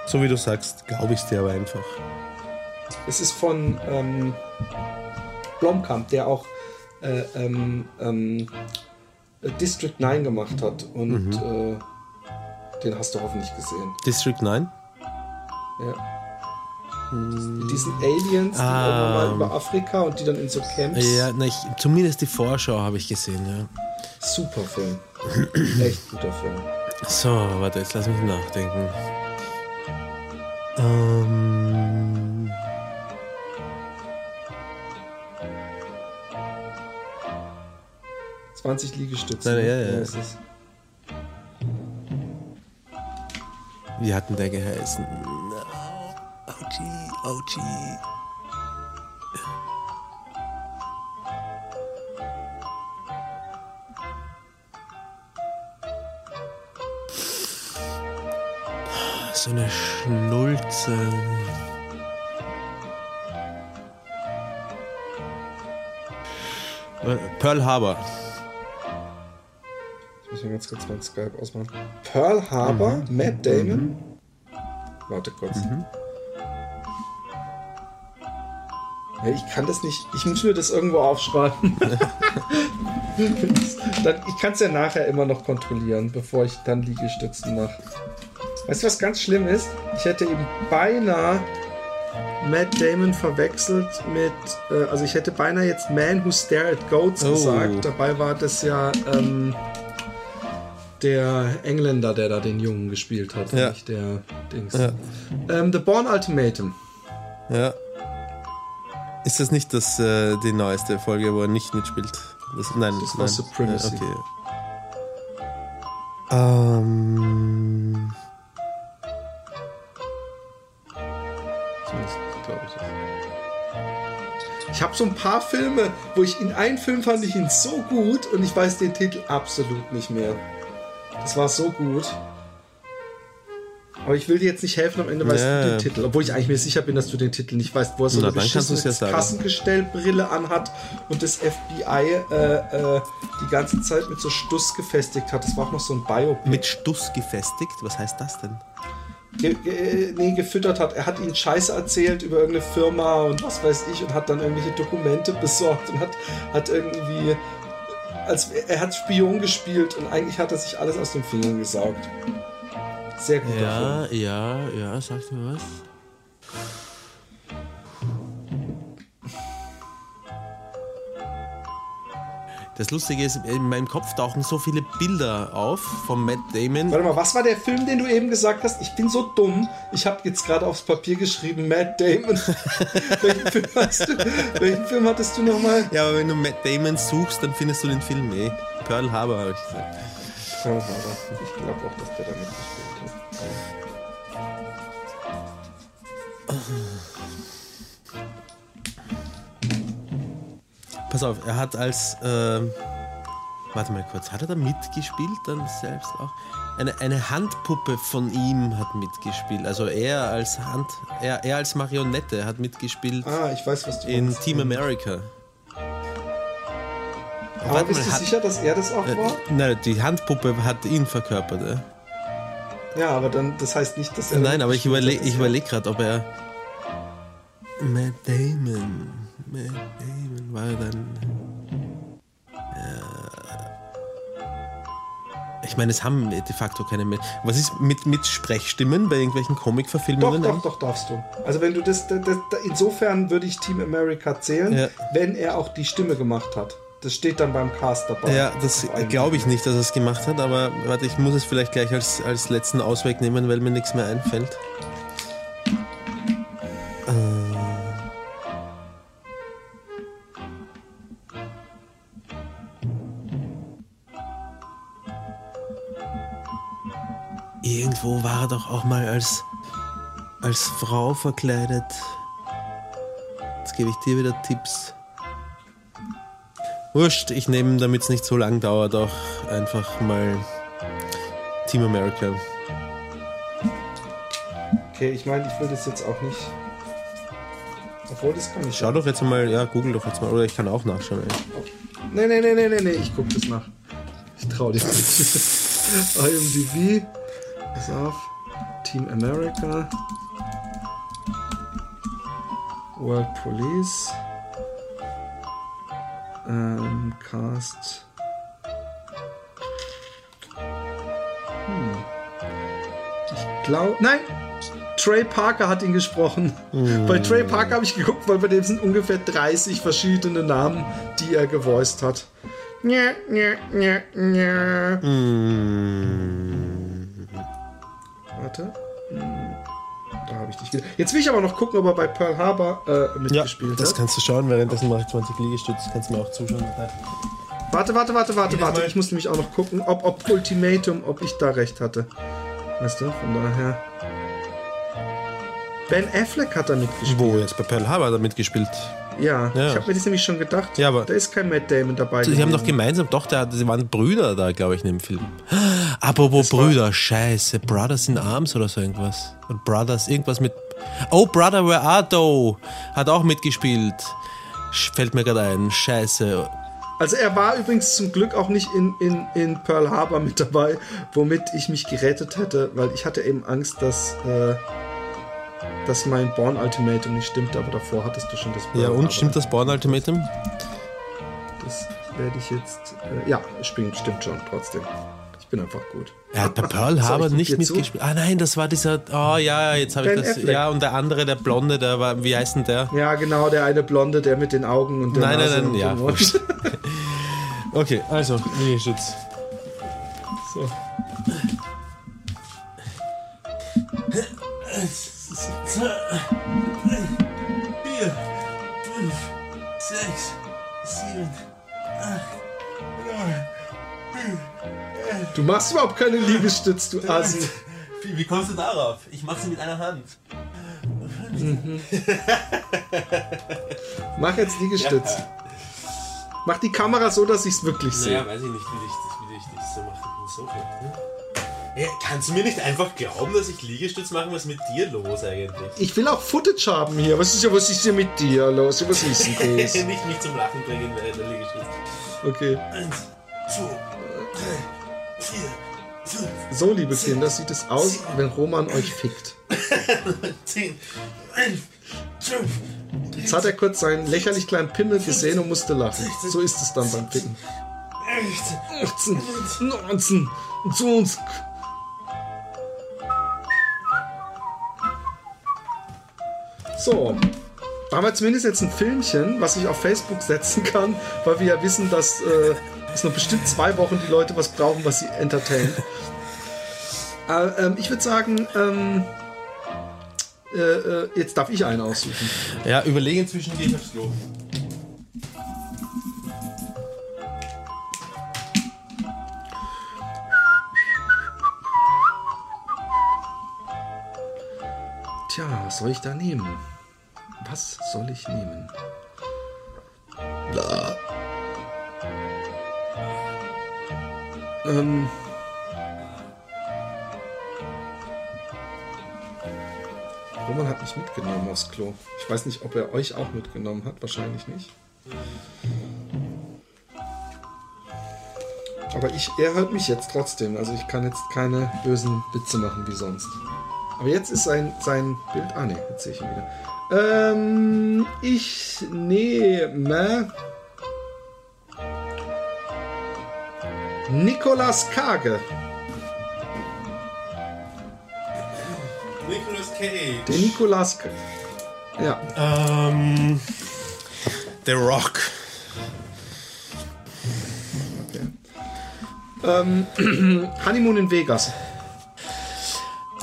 So wie du sagst, glaube ich es dir aber einfach. Es ist von ähm, Blomkamp, der auch äh, ähm, ähm, District 9 gemacht hat. Und mhm. äh, den hast du hoffentlich gesehen. District 9? Ja. Hm. Diesen Aliens, ah. die irgendwann mal über Afrika und die dann in so Camps. Ja, na, ich, zumindest die Vorschau habe ich gesehen, ja. Super Film. <clears throat> Echt guter Film. So, warte, jetzt lass mich nachdenken. Ähm. 20 Liegestütze. Ja, ja, ja. Wie hat denn der geheißen? OG, OG. So eine Schnulze. Pearl Harbor. Ich mal ganz kurz mein Skype ausmachen. Pearl Harbor, mhm. Matt Damon. Mhm. Warte kurz. Mhm. Ja, ich kann das nicht. Ich muss mir das irgendwo aufschreiben. <laughs> ich kann es ja nachher immer noch kontrollieren, bevor ich dann Liegestützen mache. Weißt du, was ganz schlimm ist? Ich hätte eben beinahe Matt Damon verwechselt mit, äh, also ich hätte beinahe jetzt Man Who Stare at Goats oh. gesagt. Dabei war das ja ähm, der Engländer, der da den Jungen gespielt hat, ja. nicht der Dings. Ja. Ähm, The Born Ultimatum. Ja. Ist das nicht das, äh, die neueste Folge, wo er nicht mitspielt? Das, nein, das war. Supremacy. Ja, okay. Ähm. Ich habe so ein paar Filme, wo ich in einem Film fand ich ihn so gut und ich weiß den Titel absolut nicht mehr. Das war so gut. Aber ich will dir jetzt nicht helfen, am Ende weißt ja. du den Titel. Obwohl ich eigentlich mir sicher bin, dass du den Titel nicht weißt, wo er so eine beschissene ja Kassengestellbrille anhat und das FBI äh, äh, die ganze Zeit mit so Stuss gefestigt hat. Das war auch noch so ein Bio. Mit Stuss gefestigt? Was heißt das denn? Ge ge nee, gefüttert hat. Er hat ihnen Scheiße erzählt über irgendeine Firma und was weiß ich und hat dann irgendwelche Dokumente besorgt und hat, hat irgendwie. Als, er hat Spion gespielt und eigentlich hat er sich alles aus den Fingern gesaugt. Sehr gut. Ja, Film. ja, ja, sagst mir was. Das Lustige ist, in meinem Kopf tauchen so viele Bilder auf von Matt Damon. Warte mal, was war der Film, den du eben gesagt hast? Ich bin so dumm. Ich habe jetzt gerade aufs Papier geschrieben, Matt Damon. <laughs> welchen, Film du, welchen Film hattest du nochmal? Ja, aber wenn du Matt Damon suchst, dann findest du den Film eh. Pearl Harbor, habe ich gesagt. Pearl Harbor. Ich glaube auch, dass der damit Pass auf, er hat als. Äh, warte mal kurz, hat er da mitgespielt dann selbst auch? Eine, eine Handpuppe von ihm hat mitgespielt. Also er als Hand. Er, er als Marionette hat mitgespielt. Ah, ich weiß, was du In meinst. Team America. Aber Warte bist mal, du hat, sicher, dass er das auch äh, war? Nein, die Handpuppe hat ihn verkörpert. Äh. Ja, aber dann, das heißt nicht, dass er. Nein, aber ich überlege ich überleg gerade, ob er. Matt Damon. Matt Damon war dann. Ja. Ich meine, es haben de facto keine mehr. Was ist mit, mit Sprechstimmen bei irgendwelchen Comic-Verfilmungen? Doch, doch, doch, darfst du. Also wenn du das, das, das insofern würde ich Team America zählen, ja. wenn er auch die Stimme gemacht hat. Das steht dann beim Cast dabei. Ja, das glaube ich nicht, dass er es gemacht hat, aber warte, ich muss es vielleicht gleich als, als letzten Ausweg nehmen, weil mir nichts mehr einfällt. Doch auch mal als, als Frau verkleidet. Jetzt gebe ich dir wieder Tipps. Wurscht, ich nehme, damit es nicht so lang dauert, auch einfach mal Team America. Okay, ich meine, ich will das jetzt auch nicht. Obwohl, das kann ich. Schau doch jetzt mal, ja, google doch jetzt mal, oder ich kann auch nachschauen. Ey. Nee, nee, nee, nee, nee, nee, ich guck das nach. Ich trau dir nicht. <laughs> IMDb. Pass auf. Team America. World Police ähm, Cast. Hm. Ich glaube. Nein! Trey Parker hat ihn gesprochen. Mm. Bei Trey Parker habe ich geguckt, weil bei dem sind ungefähr 30 verschiedene Namen, die er gevoiced hat. Nja, nja, nja, nja. Mm. Warte. Hm da habe ich dich gesehen. Jetzt will ich aber noch gucken, ob er bei Pearl Harbor äh, mitgespielt ja, das hat. Das kannst du schauen, währenddessen mache ich 20 Liegestütze, kannst du mir auch zuschauen. Warte, warte, warte, warte, warte. Ich muss nämlich auch noch gucken, ob, ob Ultimatum, ob ich da recht hatte. Weißt du, von daher. Ben Affleck hat da mitgespielt. Wo jetzt? Bei Pearl Harbor hat er mitgespielt. Ja, ja. ich habe mir das nämlich schon gedacht. Ja, aber da ist kein Matt Damon dabei. Sie haben doch gemeinsam, doch, der, sie waren Brüder da, glaube ich, in dem Film. Apropos Brüder, scheiße. Brothers in Arms oder so irgendwas. Und Brothers, irgendwas mit. Oh, Brother, where art thou? Hat auch mitgespielt. Fällt mir gerade ein. Scheiße. Also er war übrigens zum Glück auch nicht in, in, in Pearl Harbor mit dabei, womit ich mich gerettet hätte, weil ich hatte eben Angst, dass. Äh, dass mein Born Ultimatum nicht stimmt, aber davor hattest du schon das Born Ja, und stimmt das Born Ultimatum? Das werde ich jetzt. Äh, ja, stimmt, stimmt schon, trotzdem. Ich bin einfach gut. Er hat bei Pearl <laughs> Harbor nicht mitgespielt. Ah nein, das war dieser. Oh ja, jetzt habe ich das. Affleck. Ja, und der andere, der Blonde, der war. Wie heißt denn der? Ja, genau, der eine Blonde, der mit den Augen und der Nein, Nase nein, nein, ja. <laughs> okay, also, Liegestütz. So. <laughs> zwei, vier, fünf, sechs, sieben, acht, neun, Du machst überhaupt keine Liegestütz, du Assi. Wie, wie kommst du darauf? Ich mach sie mit einer Hand. Mhm. Mach jetzt Liegestütz. Ja. Mach die Kamera so, dass ich es wirklich sehe. Ja, weiß ich nicht, wie ich das, wie ich das so mache. So viel, ne? Kannst du mir nicht einfach glauben, dass ich Liegestütz mache? Was ist mit dir los eigentlich? Ich will auch Footage haben hier. Was ist ja, was ist hier mit dir los? Was ist denn <laughs> das? nicht mich zum Lachen bringen während der Liegestütz. Okay. Eins, zwei, drei, vier, fünf, So, liebe Kinder, sieht es aus, wenn Roman euch fickt. <laughs> zehn, elf, zwölf. Jetzt hat er kurz seinen lächerlich kleinen Pimmel gesehen und musste lachen. So ist es dann beim Ficken. 18, 19, 20. So, da haben wir zumindest jetzt ein Filmchen, was ich auf Facebook setzen kann, weil wir ja wissen, dass äh, es noch bestimmt zwei Wochen die Leute was brauchen, was sie entertaint. <laughs> äh, ähm, ich würde sagen, ähm, äh, äh, jetzt darf ich einen aussuchen. Ja, überlege inzwischen, gehe ich aufs Klo. Tja, was soll ich da nehmen? Was soll ich nehmen? Bla. Ähm. Roman hat mich mitgenommen aufs Klo. Ich weiß nicht, ob er euch auch mitgenommen hat. Wahrscheinlich nicht. Aber ich, er hört mich jetzt trotzdem. Also ich kann jetzt keine bösen Witze machen wie sonst. Aber jetzt ist sein, sein Bild. Ah ne, jetzt sehe ich ihn wieder. Ähm, ich nehme Nicolas Kage. Nicolas Cage. Der Nicolas Kage. Ja. Ähm. The Rock. Okay. Ähm, <clears throat> Honeymoon in Vegas.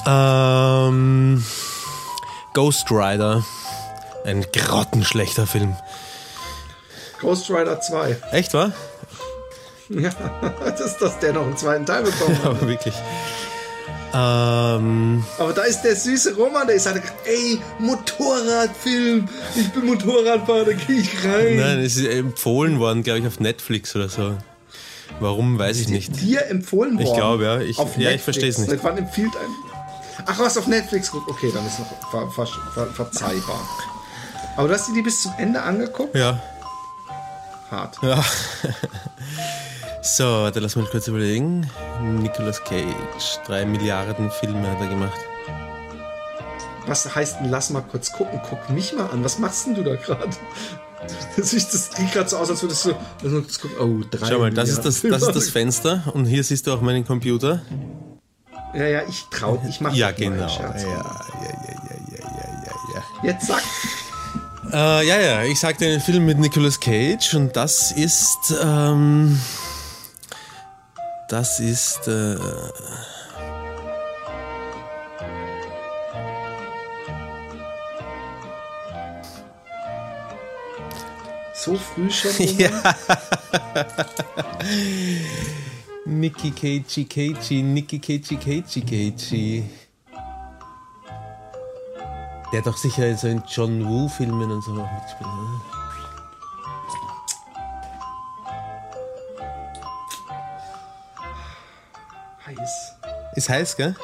Ähm. Ghost Rider. Ein grottenschlechter Film. Ghost Rider 2. Echt, wa? <laughs> Ja, dass, dass der noch einen zweiten Teil bekommen hat. <laughs> Aber wirklich. Ähm. Aber da ist der süße Roman, der ist halt, ey, Motorradfilm. Ich bin Motorradfahrer, da gehe ich rein. Nein, es ist empfohlen worden, glaube ich, auf Netflix oder so. Warum, weiß ich nicht. Dir empfohlen worden? Ich glaube, ja. Ich, ja, ich verstehe es nicht. Seit wann empfiehlt ein. Ach, was auf Netflix guckt? Okay, dann ist noch ver ver ver verzeihbar. Aber du hast dir die bis zum Ende angeguckt? Ja. Hart. Ja. <laughs> So, warte, lass mal kurz überlegen. Nicolas Cage, drei Milliarden Filme hat er gemacht. Was heißt denn, lass mal kurz gucken? Guck mich mal an. Was machst denn du da gerade? Das sieht das gerade so aus, als würdest du. Gucken. Oh, drei Schau mal, das ist das, das ist das Fenster und hier siehst du auch meinen Computer. Ja, ja, ich trau, ich mach Ja, genau. Ja, Scherz. ja, ja, ja, ja, ja, ja, Jetzt sag. ja. Äh, ja, ja, ich sagte einen Film mit Nicolas Cage und das ist, ähm, das ist, äh, So früh schon. <laughs> Ja. Nicky Cagey Cagey, Nicky Cagey Cagey Cagey. Der hat doch sicher so in John Woo-Filmen und so auch mitgespielt. Ne? Heiß. Ist heiß, gell?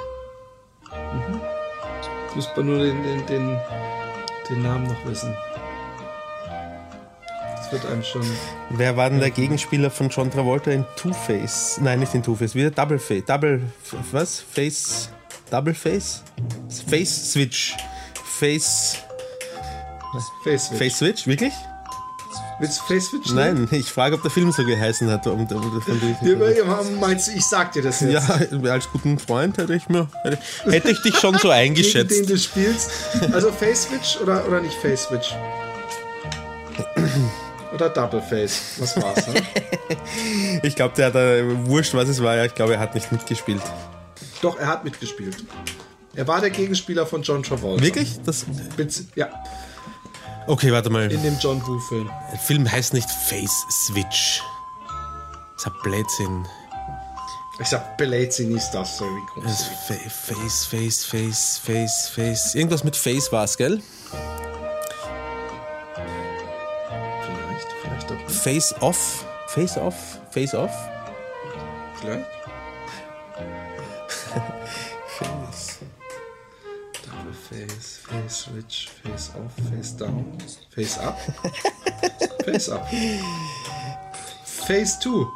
Jetzt müsste man nur den, den, den, den Namen noch wissen. Wird einem schon. Wer war denn der Gegenspieler von John Travolta in Two-Face? Nein, nicht in Two-Face, wieder Double Face. Double, was? Face, Double Face? Face Switch. Face, Face Switch. Face Switch, wirklich? Willst du Face Switch? Nein, ich frage, ob der Film so geheißen hat. Um, um, ja, meinst du, ich sag dir das jetzt? Ja, als guten Freund hätte ich mir, hätte, ich dich schon so Gegen den eingeschätzt. du spielst. Also Face Switch oder, oder nicht Face Switch? <laughs> Oder Double Face? Was war's? Ne? <laughs> Ich glaube, der hat, äh, wurscht was es war, ja, ich glaube, er hat nicht mitgespielt. Doch, er hat mitgespielt. Er war der Gegenspieler von John Travolta. Wirklich? Das, Bez- Ja, okay, warte mal. in dem John Woo-Film. Der Film heißt nicht Face Switch. Das ein Blödsinn. Ich sag, Belazin ist das, so wie Face, Face, Face, Face, Face. Irgendwas mit Face war es, gell? Face Off. Face Off? Face Off? Klar. face. Double Face, Face Switch, Face Off, Face Down, Face Up. face Up. Face 2.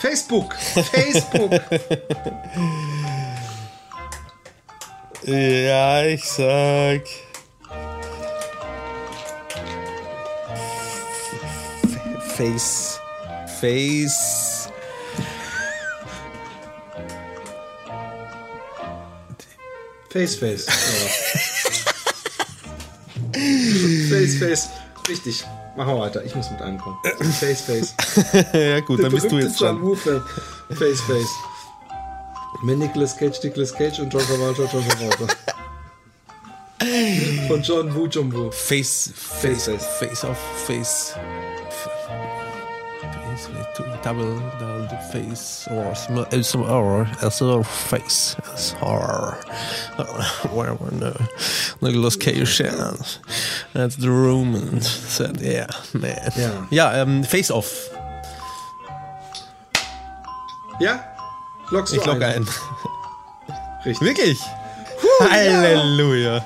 Facebook! Facebook! ja, ich sag. Face. Face. Face, Face. face, Face. Richtig. Machen wir weiter. Ich muss mit einem kommen. Face, Face. <laughs> ja, gut, dann bist du jetzt Woo Face, Face. Mit Nicolas Cage, Nicolas Cage und John Travolta, John Travolta. Von John Woo, John Woo. Face, Face, Face, Face off, Face. Double, double face or some or also face as horror. <laughs> Where no Nicolas Cage at the room and said, yeah, man. Ja, ja um, Face Off. Ja? Lockst du ich log ein. Richtig. Wirklich? Puh, Halleluja. Ja.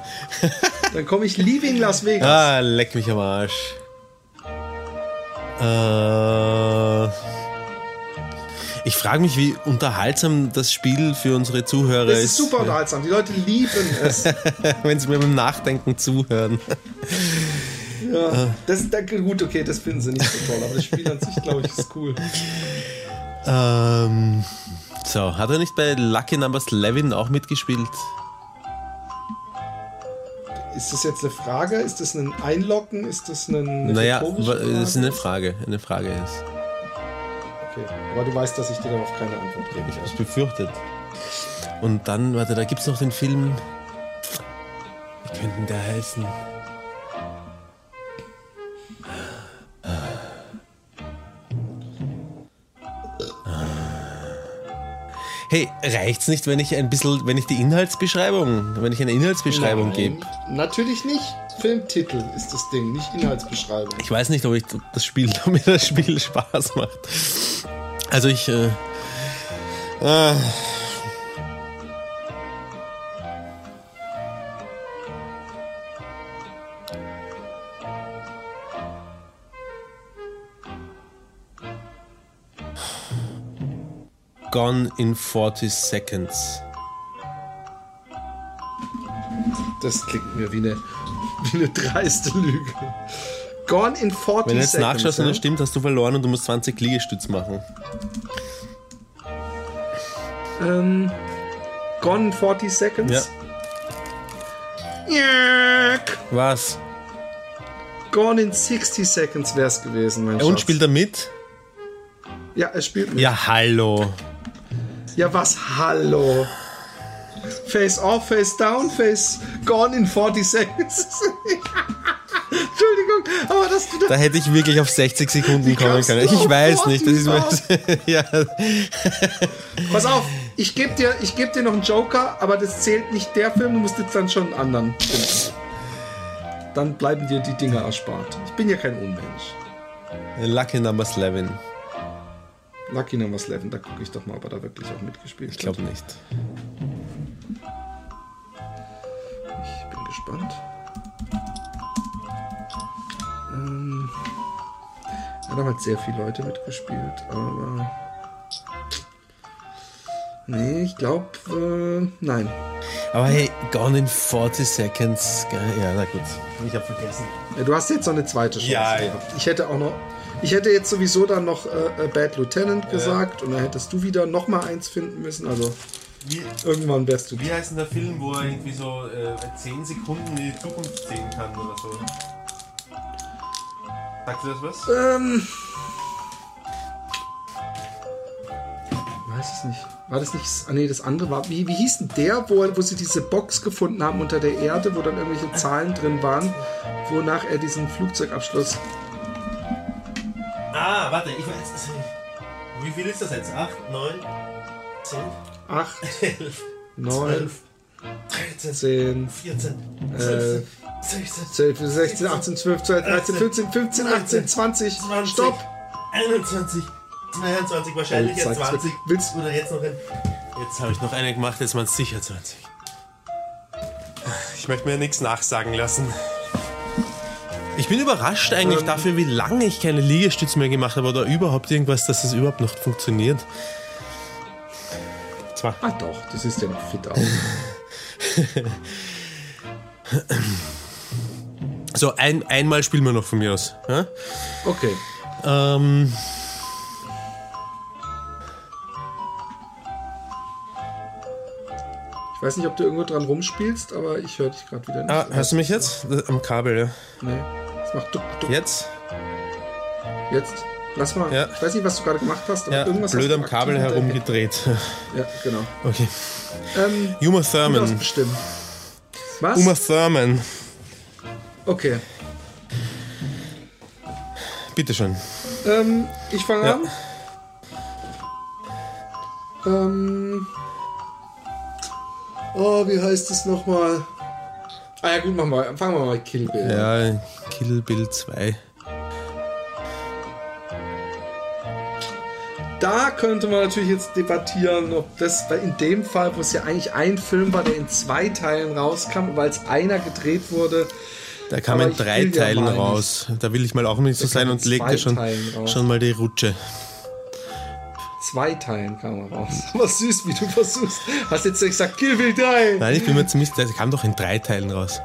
Dann komme ich Leaving Las Vegas. Ah, leck mich am Arsch. Äh, ich frage mich, wie unterhaltsam das Spiel für unsere Zuhörer ist. Es ist super unterhaltsam. Die Leute lieben es. <laughs> Wenn sie mir beim Nachdenken zuhören. Ja, das ist gut, okay, das finden sie nicht so toll, aber das Spiel an sich, glaube ich, ist cool. Ähm, so, hat er nicht bei Lucky Numbers Levin auch mitgespielt? Ist das jetzt eine Frage? Ist das ein Einloggen? Ist das ein, eine Naja, das ist eine Frage. Eine Frage ist. Okay, aber du weißt, dass ich dir darauf keine Antwort gebe. Ich habe es befürchtet. Und dann, warte, da gibt es noch den Film. Wie könnte der heißen? Hey, reicht's nicht, wenn ich ein bisschen, wenn ich die Inhaltsbeschreibung, wenn ich eine Inhaltsbeschreibung gebe? Natürlich nicht. Filmtitel ist das Ding, nicht Inhaltsbeschreibung. Ich weiß nicht, ob ich das Spiel, ob <laughs> mir das Spiel Spaß macht. Also ich. Äh, äh, Gone in 40 Seconds. Das klingt mir wie eine, wie eine dreiste Lüge. Gone in 40 Seconds. Wenn du jetzt nachschaust und es stimmt, hast du verloren und du musst 20 Liegestütz machen. Ähm, Gone in 40 Seconds? Ja. Was? Gone in 60 Seconds wäre es gewesen, mein Und Schatz. spielt er mit? Ja, er spielt mit. Ja, hallo. Ja, was? Hallo. Face off, face down, face gone in 40 seconds. <laughs> Entschuldigung, aber das du da, da hätte ich wirklich auf 60 Sekunden kommen können. Ich weiß nicht, das ist mir <laughs> ja. Pass auf, ich gebe dir, geb dir noch einen Joker, aber das zählt nicht der Film, du musst jetzt dann schon einen anderen finden. Dann bleiben dir die Dinge erspart. Ich bin ja kein Unmensch. Lucky Number 11. Lucky Number 11, da gucke ich doch mal, ob er da wirklich auch mitgespielt hat. Ich glaube nicht. Ich bin gespannt. Ähm, hat damals sehr viele Leute mitgespielt, aber. Nee, ich glaube, äh, nein. Aber hey, Gone in 40 Seconds. Ja, na gut. Ich habe vergessen. Ja, du hast jetzt noch eine zweite Chance. Ja, ja. Ich hätte auch noch ich hätte jetzt sowieso dann noch äh, äh Bad Lieutenant gesagt ja. und dann hättest du wieder noch mal eins finden müssen. Also wie, irgendwann wärst du. Wie heißt denn der Film, wo er irgendwie so äh, 10 Sekunden in die Zukunft sehen kann oder so? Sagt dir das was? Ähm. Weiß es nicht. War das nicht. Ah, nee, das andere war. Wie, wie hieß denn der, wo, wo sie diese Box gefunden haben unter der Erde, wo dann irgendwelche Zahlen drin waren, wonach er diesen Flugzeugabschluss Ah, warte, ich weiß. Wie viel ist das jetzt? 8, 9, 10, 8, 11, 9, 13, 10, 14, 12, 16, 12, 16, 18, 12, 12, 13, 14, 15, 18, 20, 20 Stopp! 21, 22, wahrscheinlich jetzt 20. Willst oder jetzt noch ein. Jetzt habe ich noch eine gemacht, jetzt waren es sicher 20. Ich möchte mir nichts nachsagen lassen. Ich bin überrascht eigentlich ähm, dafür, wie lange ich keine Liegestütze mehr gemacht habe oder überhaupt irgendwas, dass das überhaupt noch funktioniert. Zwar. Ah doch, das ist ja noch fit aus. <laughs> so, ein, einmal spielen wir noch von mir aus. Ja? Okay. Ähm, ich weiß nicht, ob du irgendwo dran rumspielst, aber ich höre dich gerade wieder nicht. Ah, hörst du mich jetzt? Am Kabel, ja. Nee. Das macht duck, duck. Jetzt? Jetzt. Lass mal. Ja. Ich weiß nicht, was du gerade gemacht hast, aber ja, irgendwas blöd am Kabel herumgedreht. Ja, genau. Okay. Ähm, Uma Thurman. Bestimmen. Was? Uma Thurman. Okay. Bitteschön. Ähm, ich fange ja. an. Ähm. Oh, wie heißt es nochmal? Ah ja, gut, machen wir, fangen wir mal Kill Bill. Ja, Kill Bill 2. Da könnte man natürlich jetzt debattieren, ob das in dem Fall, wo es ja eigentlich ein Film war, der in zwei Teilen rauskam, weil es einer gedreht wurde. Da kam in drei Teilen ja raus. Da will ich mal auch nicht so sein und legte schon, schon mal die Rutsche zwei Teilen kam er raus. <laughs> Was süß, wie du versuchst. Hast jetzt gesagt, Kill Bill 3. Nein, ich bin mir ziemlich, der kam doch in drei Teilen raus.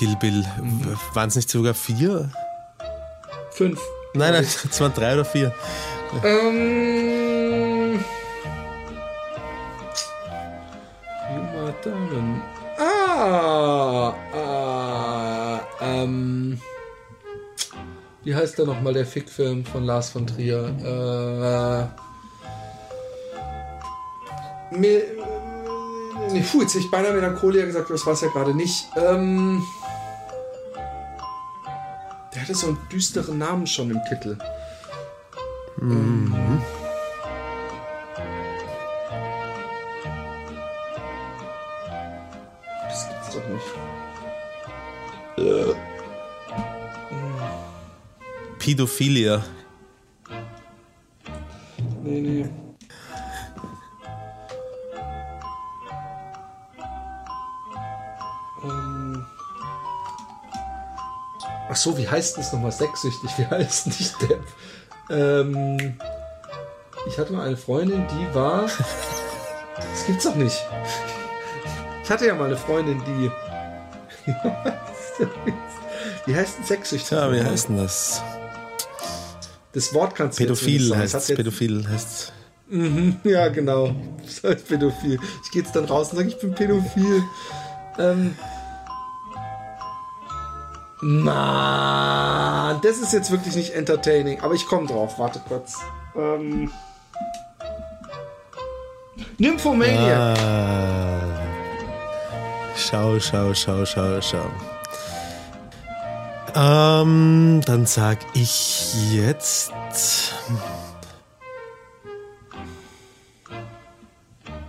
Kill Bill. Mhm. Waren es nicht sogar vier? Fünf. Nein, nein, <laughs> es waren drei oder vier. Ähm. Ah! Ah! Ähm. Wie heißt der nochmal, der Fickfilm von Lars von Trier? Äh. Me nee, puh, jetzt ich beinahe Melancholia gesagt, das war es ja gerade nicht. Ähm, der hatte so einen düsteren Namen schon im Titel. Mhm. Ähm, das gibt's doch nicht. Äh. Pädophilia. Nee, nee. Ach so, wie heißt das nochmal? Sexsüchtig, wie <laughs> heißt nicht der? Ähm, ich hatte mal eine Freundin, die war. Das gibt's doch nicht. Ich hatte ja mal eine Freundin, die. <laughs> wie heißt denn sexsüchtig? Ja, wie heißt denn das? Das Wort kannst du Pädophil heißt es. Pädophil heißt mhm, Ja, genau. Das <laughs> heißt Pädophil. Ich gehe jetzt dann raus und sage, ich bin Pädophil. Ähm, Mann, das ist jetzt wirklich nicht entertaining. Aber ich komme drauf. Warte kurz. Ähm. Nymphomaniac. Ah. Schau, schau, schau, schau, schau. Ähm, dann sag ich jetzt.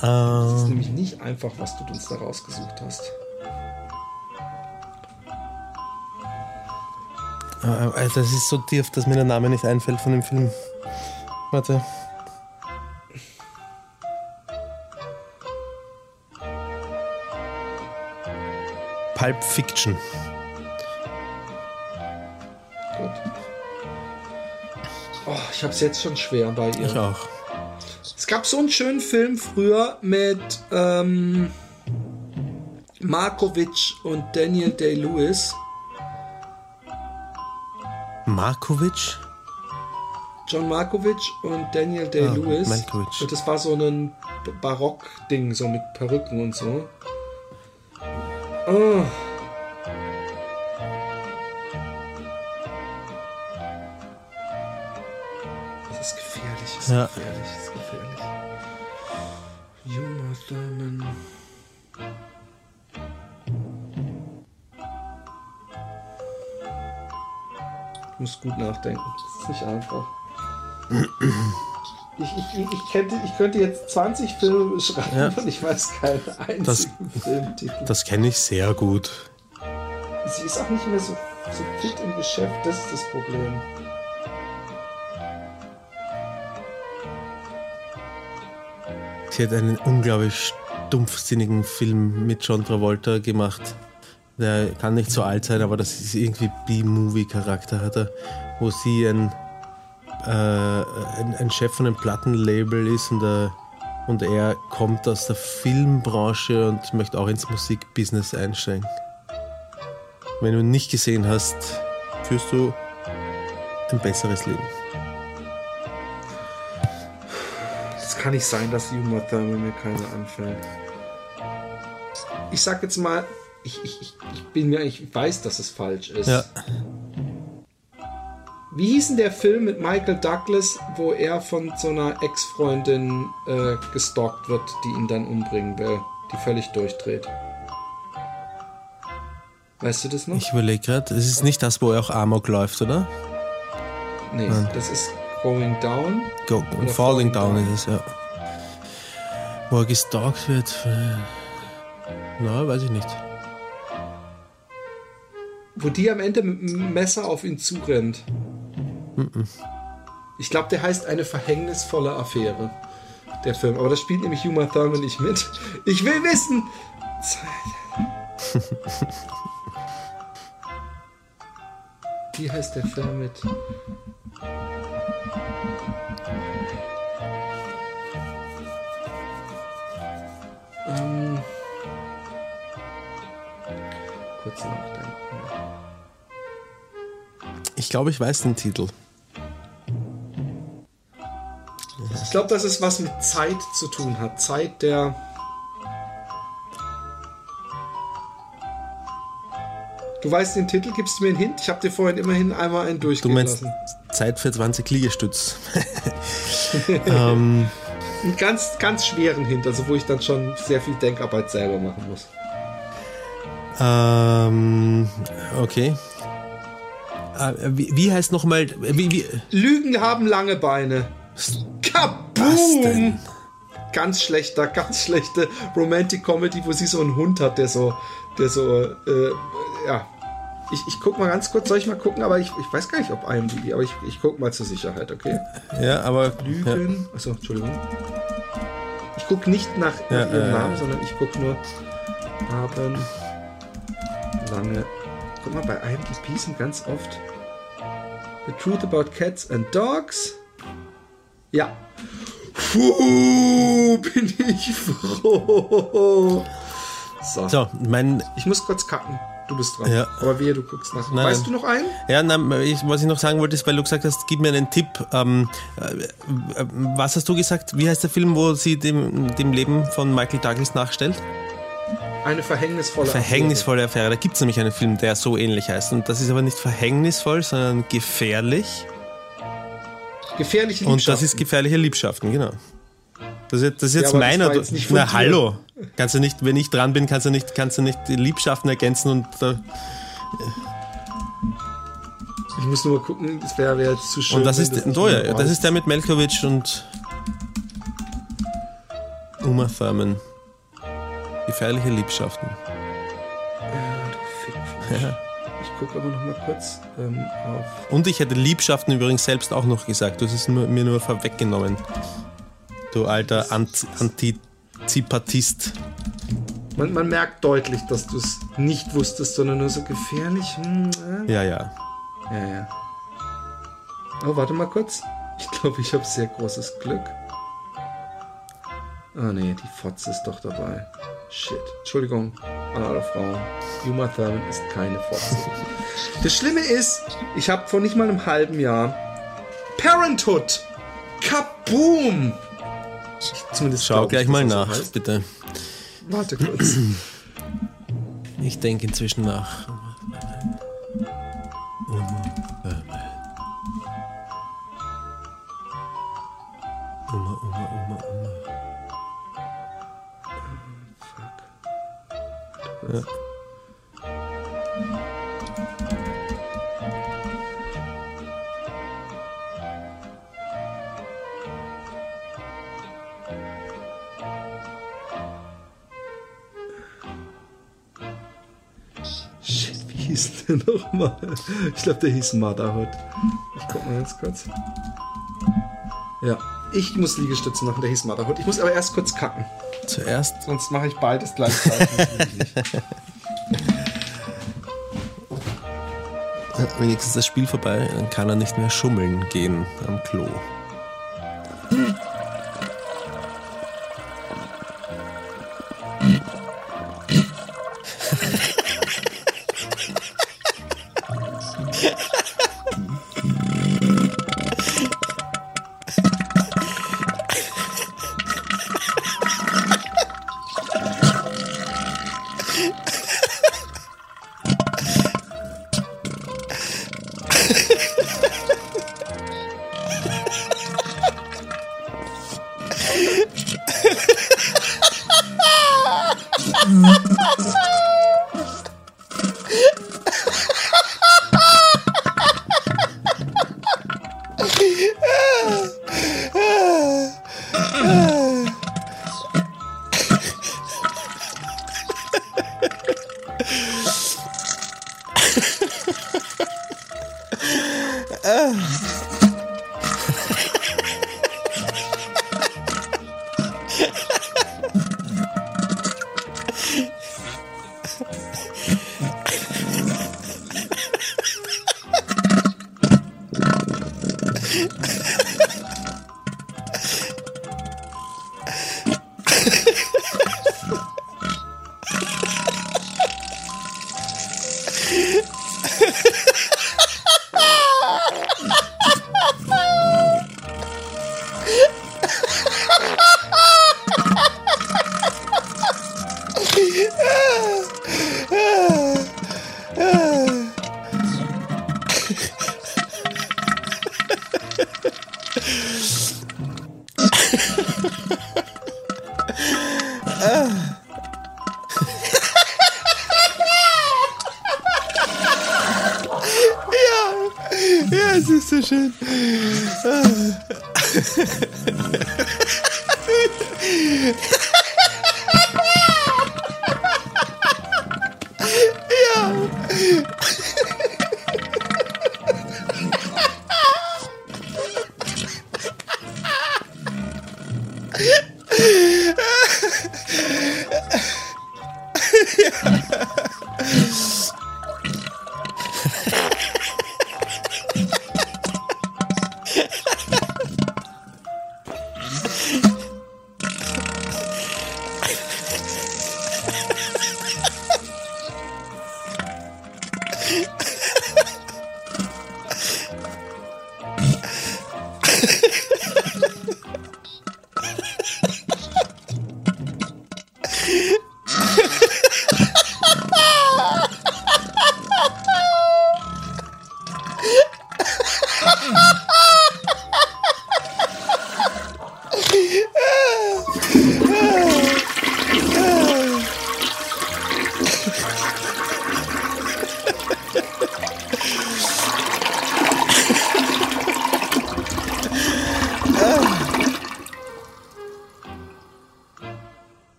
Das ist ähm. nämlich nicht einfach, was du uns da rausgesucht hast. Also das ist so tief, dass mir der Name nicht einfällt von dem Film. Warte. Pulp Fiction. Gut. Oh, ich hab's jetzt schon schwer bei ihr. Ich auch. Es gab so einen schönen Film früher mit ähm, Markovic und Daniel Day-Lewis. Markovic? John Markovic und Daniel Day-Lewis. Ah, und das war so ein Barock-Ding, so mit Perücken und so. Oh. Das ist gefährlich, das ist ja. gefährlich. Muss gut nachdenken. Das ist nicht einfach. <clears throat> Ich, ich, ich, könnte, ich könnte jetzt 20 Filme beschreiben ja. und ich weiß keinen einzigen das, Filmtitel. Das kenne ich sehr gut. Sie ist auch nicht mehr so, so fit im Geschäft, das ist das Problem. Sie hat einen unglaublich stumpfsinnigen Film mit John Travolta gemacht. Der kann nicht so alt sein, aber das ist irgendwie B-Movie-Charakter hat er, wo sie ein, äh, ein, ein, Chef von einem Plattenlabel ist und, er, und er kommt aus der Filmbranche und möchte auch ins Musikbusiness einsteigen. Wenn du ihn nicht gesehen hast, führst du ein besseres Leben. Es kann nicht sein, dass Uma Thurman mir keine anfällt. Ich sag jetzt mal, ich, ich, ich bin mir, ich weiß, dass es falsch ist. Ja. Wie hieß denn der Film mit Michael Douglas, wo er von so einer Ex-Freundin äh, gestalkt wird, die ihn dann umbringen will, die völlig durchdreht? Weißt du das noch? Ich überlege gerade, es ist nicht das, wo er auch Amok läuft, oder? Nee, Nein. das ist Going Down. Go, falling, falling down, down, ist es, ja. Wo er gestalkt wird. Na, weiß ich nicht. Wo die am Ende mit dem Messer auf ihn zurennt. Ich glaube, der heißt eine verhängnisvolle Affäre. Der Film. Aber das spielt nämlich Uma Thurman nicht mit. Ich will wissen. <laughs> Wie heißt der Film mit? Ähm, kurz nachdenken. Ich glaube, ich weiß den Titel. Ich glaube, dass es was mit Zeit zu tun hat. Zeit der Du weißt den Titel, gibst du mir einen Hint? Ich habe dir vorhin immerhin einmal einen durchgehen Du meinst lassen. Zeit für 20 Liegestütz. <laughs> ähm. Einen ganz, ganz schweren Hint, also wo ich dann schon sehr viel Denkarbeit selber machen muss. Ähm, okay. Äh, wie, wie, heißt nochmal. Wie, wie? Lügen haben lange Beine. Kaboom! Ganz schlechter, ganz schlechte Romantic Comedy, wo sie so einen Hund hat, der so, der so äh, ja. Ich, ich guck mal ganz kurz, soll ich mal gucken, aber ich, ich weiß gar nicht, ob IMDb, aber ich, ich guck mal zur Sicherheit, okay? Ja, aber. Lügen. Ja. Achso, Entschuldigung. Ich guck nicht nach, ja, nach ihrem äh, Namen, sondern ich guck nur haben lange. Guck mal, bei IMDb sind ganz oft The Truth About Cats and Dogs. Ja. Puh, bin ich froh. So, so mein. Ich muss kurz kacken. Du bist dran. Ja. Aber wehe, du guckst nach. Nein. Weißt du noch einen? Ja, nein, ich, was ich noch sagen wollte, ist, weil du gesagt hast, gib mir einen Tipp. Ähm, äh, was hast du gesagt? Wie heißt der Film, wo sie dem, dem Leben von Michael Douglas nachstellt? Eine verhängnisvolle Affäre. Verhängnisvolle Affäre. Da gibt es nämlich einen Film, der so ähnlich heißt. Und das ist aber nicht verhängnisvoll, sondern gefährlich. Gefährliche Liebschaften. Und das ist gefährliche Liebschaften, genau. Das ist, das ist jetzt ja, meiner. Na, hallo. Kannst du nicht, wenn ich dran bin, kannst du nicht, kannst du nicht die Liebschaften ergänzen und. Äh, ich muss nur mal gucken, das wäre wär jetzt zu schön. Und das ist, das, oh ja, das ist der mit Melkovic und Uma Thurman. Gefährliche Liebschaften. Ja. Ich gucke aber noch mal kurz ähm, auf. Und ich hätte Liebschaften übrigens selbst auch noch gesagt. Du hast es mir nur vorweggenommen. Du alter Ant Antizipatist. Man, man, merkt deutlich, dass du es nicht wusstest, sondern nur so gefährlich. Hm, äh? Ja, ja. Ja, ja. Oh, warte mal kurz. Ich glaube, ich habe sehr großes Glück. Ah, oh, nee, die Fotze ist doch dabei. Shit. Entschuldigung an alle Frauen. Uma Thurman ist keine Fotze. <laughs> das Schlimme ist, ich habe vor nicht mal einem halben Jahr Parenthood. Kaboom! Zumindest Schau gleich mal nach, heißt. bitte. Warte kurz. Ich denke inzwischen nach. Ja. hieß der nochmal? Ich glaube, der hieß Motherhood. Ich guck mal ganz kurz. Ja, ich muss Liegestütze machen, der hieß Motherhood. Ich muss aber erst kurz kacken. Zuerst? Sonst mache ich beides gleichzeitig. <laughs> Wenigstens ist das Spiel vorbei, dann kann er nicht mehr schummeln gehen am Klo.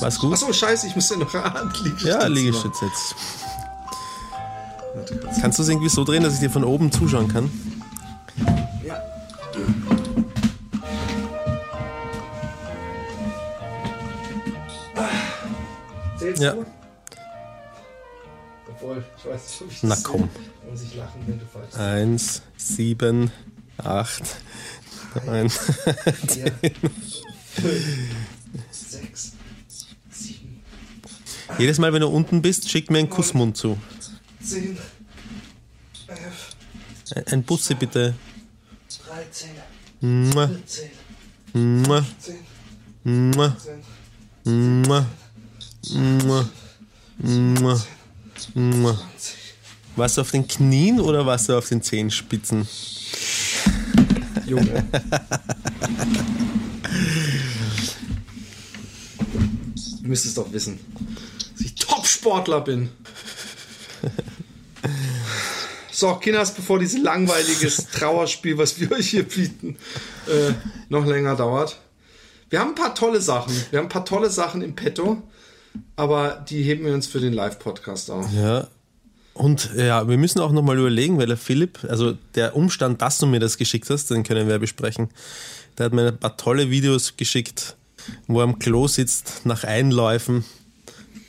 War's gut? Achso, scheiße, ich muss ja noch Liegestütz Ja, Liegestütz jetzt. Kannst du es irgendwie so drehen, dass ich dir von oben zuschauen kann? Ja. Zählst ja. du? Obwohl, ich weiß nicht, ob ich Na komm. Muss ich lachen, wenn du falsch Eins, sieben, acht, neun, <laughs> zehn. Jedes Mal, wenn du unten bist, schick mir einen Kussmund zu. 10, 11, Ein Busse bitte. 13, Mua. 14, Mua. 15, Mua. 16, Mua. Mua. Mua. Mua. Warst du auf den Knien oder warst du auf den Zehenspitzen? Junge. <laughs> Du müsstest doch wissen. Top-Sportler bin. So, Kinders, bevor dieses langweiliges Trauerspiel, was wir euch hier bieten, äh, noch länger dauert. Wir haben ein paar tolle Sachen. Wir haben ein paar tolle Sachen im Petto, aber die heben wir uns für den Live-Podcast auf. Ja. Und ja, wir müssen auch nochmal überlegen, weil der Philipp, also der Umstand, dass du mir das geschickt hast, den können wir besprechen. Der hat mir ein paar tolle Videos geschickt wo er am Klo sitzt nach Einläufen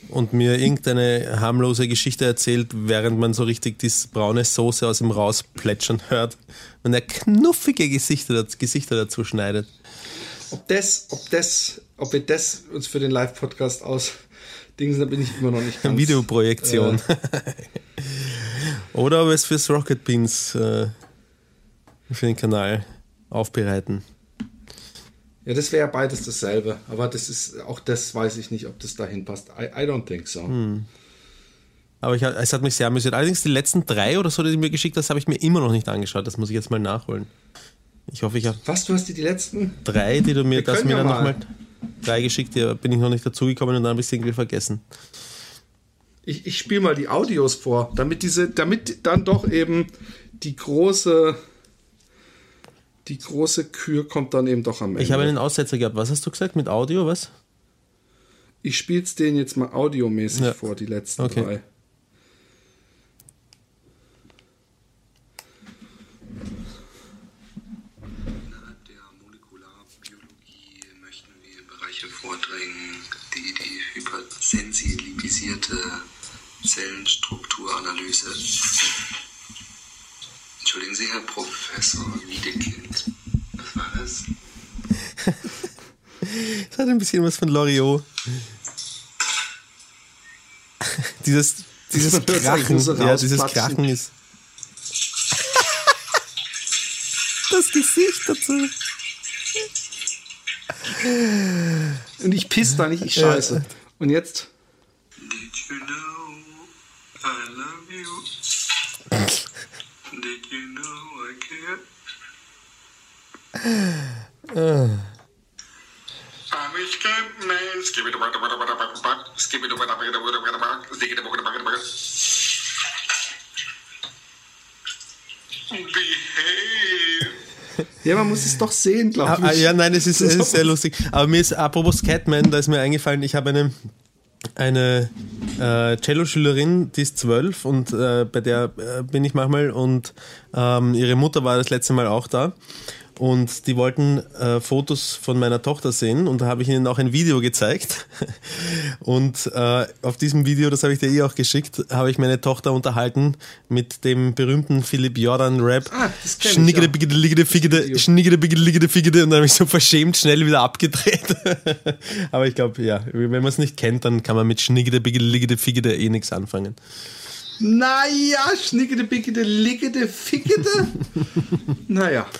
und mir irgendeine harmlose Geschichte erzählt, während man so richtig die braune Soße aus ihm rausplätschern hört und er knuffige Gesichter, Gesichter dazu schneidet. Ob das, ob das, ob wir das uns für den Live-Podcast aus Dings, da bin ich immer noch nicht <laughs> ganz. Videoprojektion. Äh, <laughs> Oder ob wir es fürs Rocket Beans äh, für den Kanal aufbereiten. Ja, das wäre beides dasselbe. Aber das ist, auch das weiß ich nicht, ob das dahin passt. I, I don't think so. Hm. Aber ich, es hat mich sehr amüsiert. Allerdings die letzten drei oder so, die du mir geschickt hast, habe ich mir immer noch nicht angeschaut. Das muss ich jetzt mal nachholen. Ich hoffe, ich habe. Was, du hast dir die letzten? Drei, die du mir, das mir ja dann nochmal. Drei geschickt, die bin ich noch nicht dazugekommen und dann habe ich es irgendwie vergessen. Ich, ich spiele mal die Audios vor, damit diese, damit dann doch eben die große die große Kür kommt dann eben doch am Ende. Ich habe einen Aussetzer gehabt. Was hast du gesagt mit Audio? Was? Ich spiele es denen jetzt mal audiomäßig ja. vor, die letzten okay. drei. Innerhalb der Molekularbiologie möchten wir Bereiche vordringen, die die hypersensibilisierte Zellenstrukturanalyse Entschuldigen Sie, Herr Professor Wiedekind. Was war das? <laughs> das hat ein bisschen was von Loriot. <laughs> dieses dieses <laughs> Krachen, ja, dieses Krachen ist. das Gesicht dazu. Und ich piss da nicht, ich scheiße. Und jetzt? Ja, man muss es doch sehen, glaube ah, ich. ja, nein, es ist, es ist sehr lustig. Aber mir ist, apropos Catman, da ist mir eingefallen, ich habe eine eine äh, Cello-Schülerin, die ist zwölf und äh, bei der äh, bin ich manchmal und ähm, ihre Mutter war das letzte Mal auch da und die wollten äh, Fotos von meiner Tochter sehen und da habe ich ihnen auch ein Video gezeigt. <laughs> Und äh, auf diesem Video, das habe ich dir eh auch geschickt, habe ich meine Tochter unterhalten mit dem berühmten Philipp Jordan Rap. Ah, Schniggede bigede ligede figede Schniggede bigede ligede figede und dann habe ich so verschämt schnell wieder abgedreht. <laughs> Aber ich glaube, ja, wenn man es nicht kennt, dann kann man mit Schniggede bigede ligede figede eh nichts anfangen. Naja, schniggede, biggede, liggede, figgede. naja. <laughs>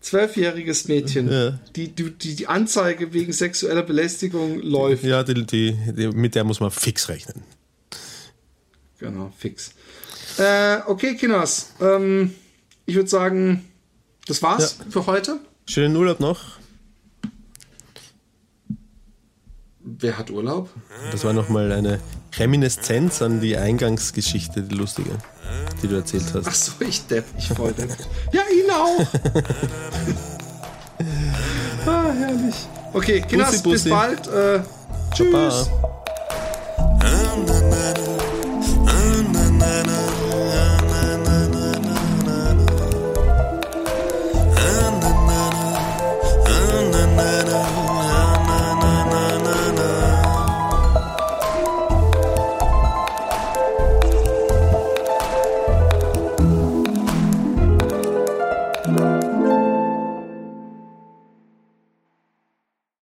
Zwölfjähriges Mädchen, ja. die, die, die Anzeige wegen sexueller Belästigung läuft. Ja, die, die, die, mit der muss man fix rechnen. Genau, fix. Äh, okay, Kinas. Ähm, ich würde sagen, das war's ja. für heute. Schönen Urlaub noch. Wer hat Urlaub? Das war nochmal eine Reminiszenz an die Eingangsgeschichte, die lustige, die du erzählt hast. Ach so, ich Depp, ich voll <laughs> Depp. ja, ihn auch. <laughs> ah, herrlich. Okay, Kinas, bis bald. Äh, tschüss. Papa.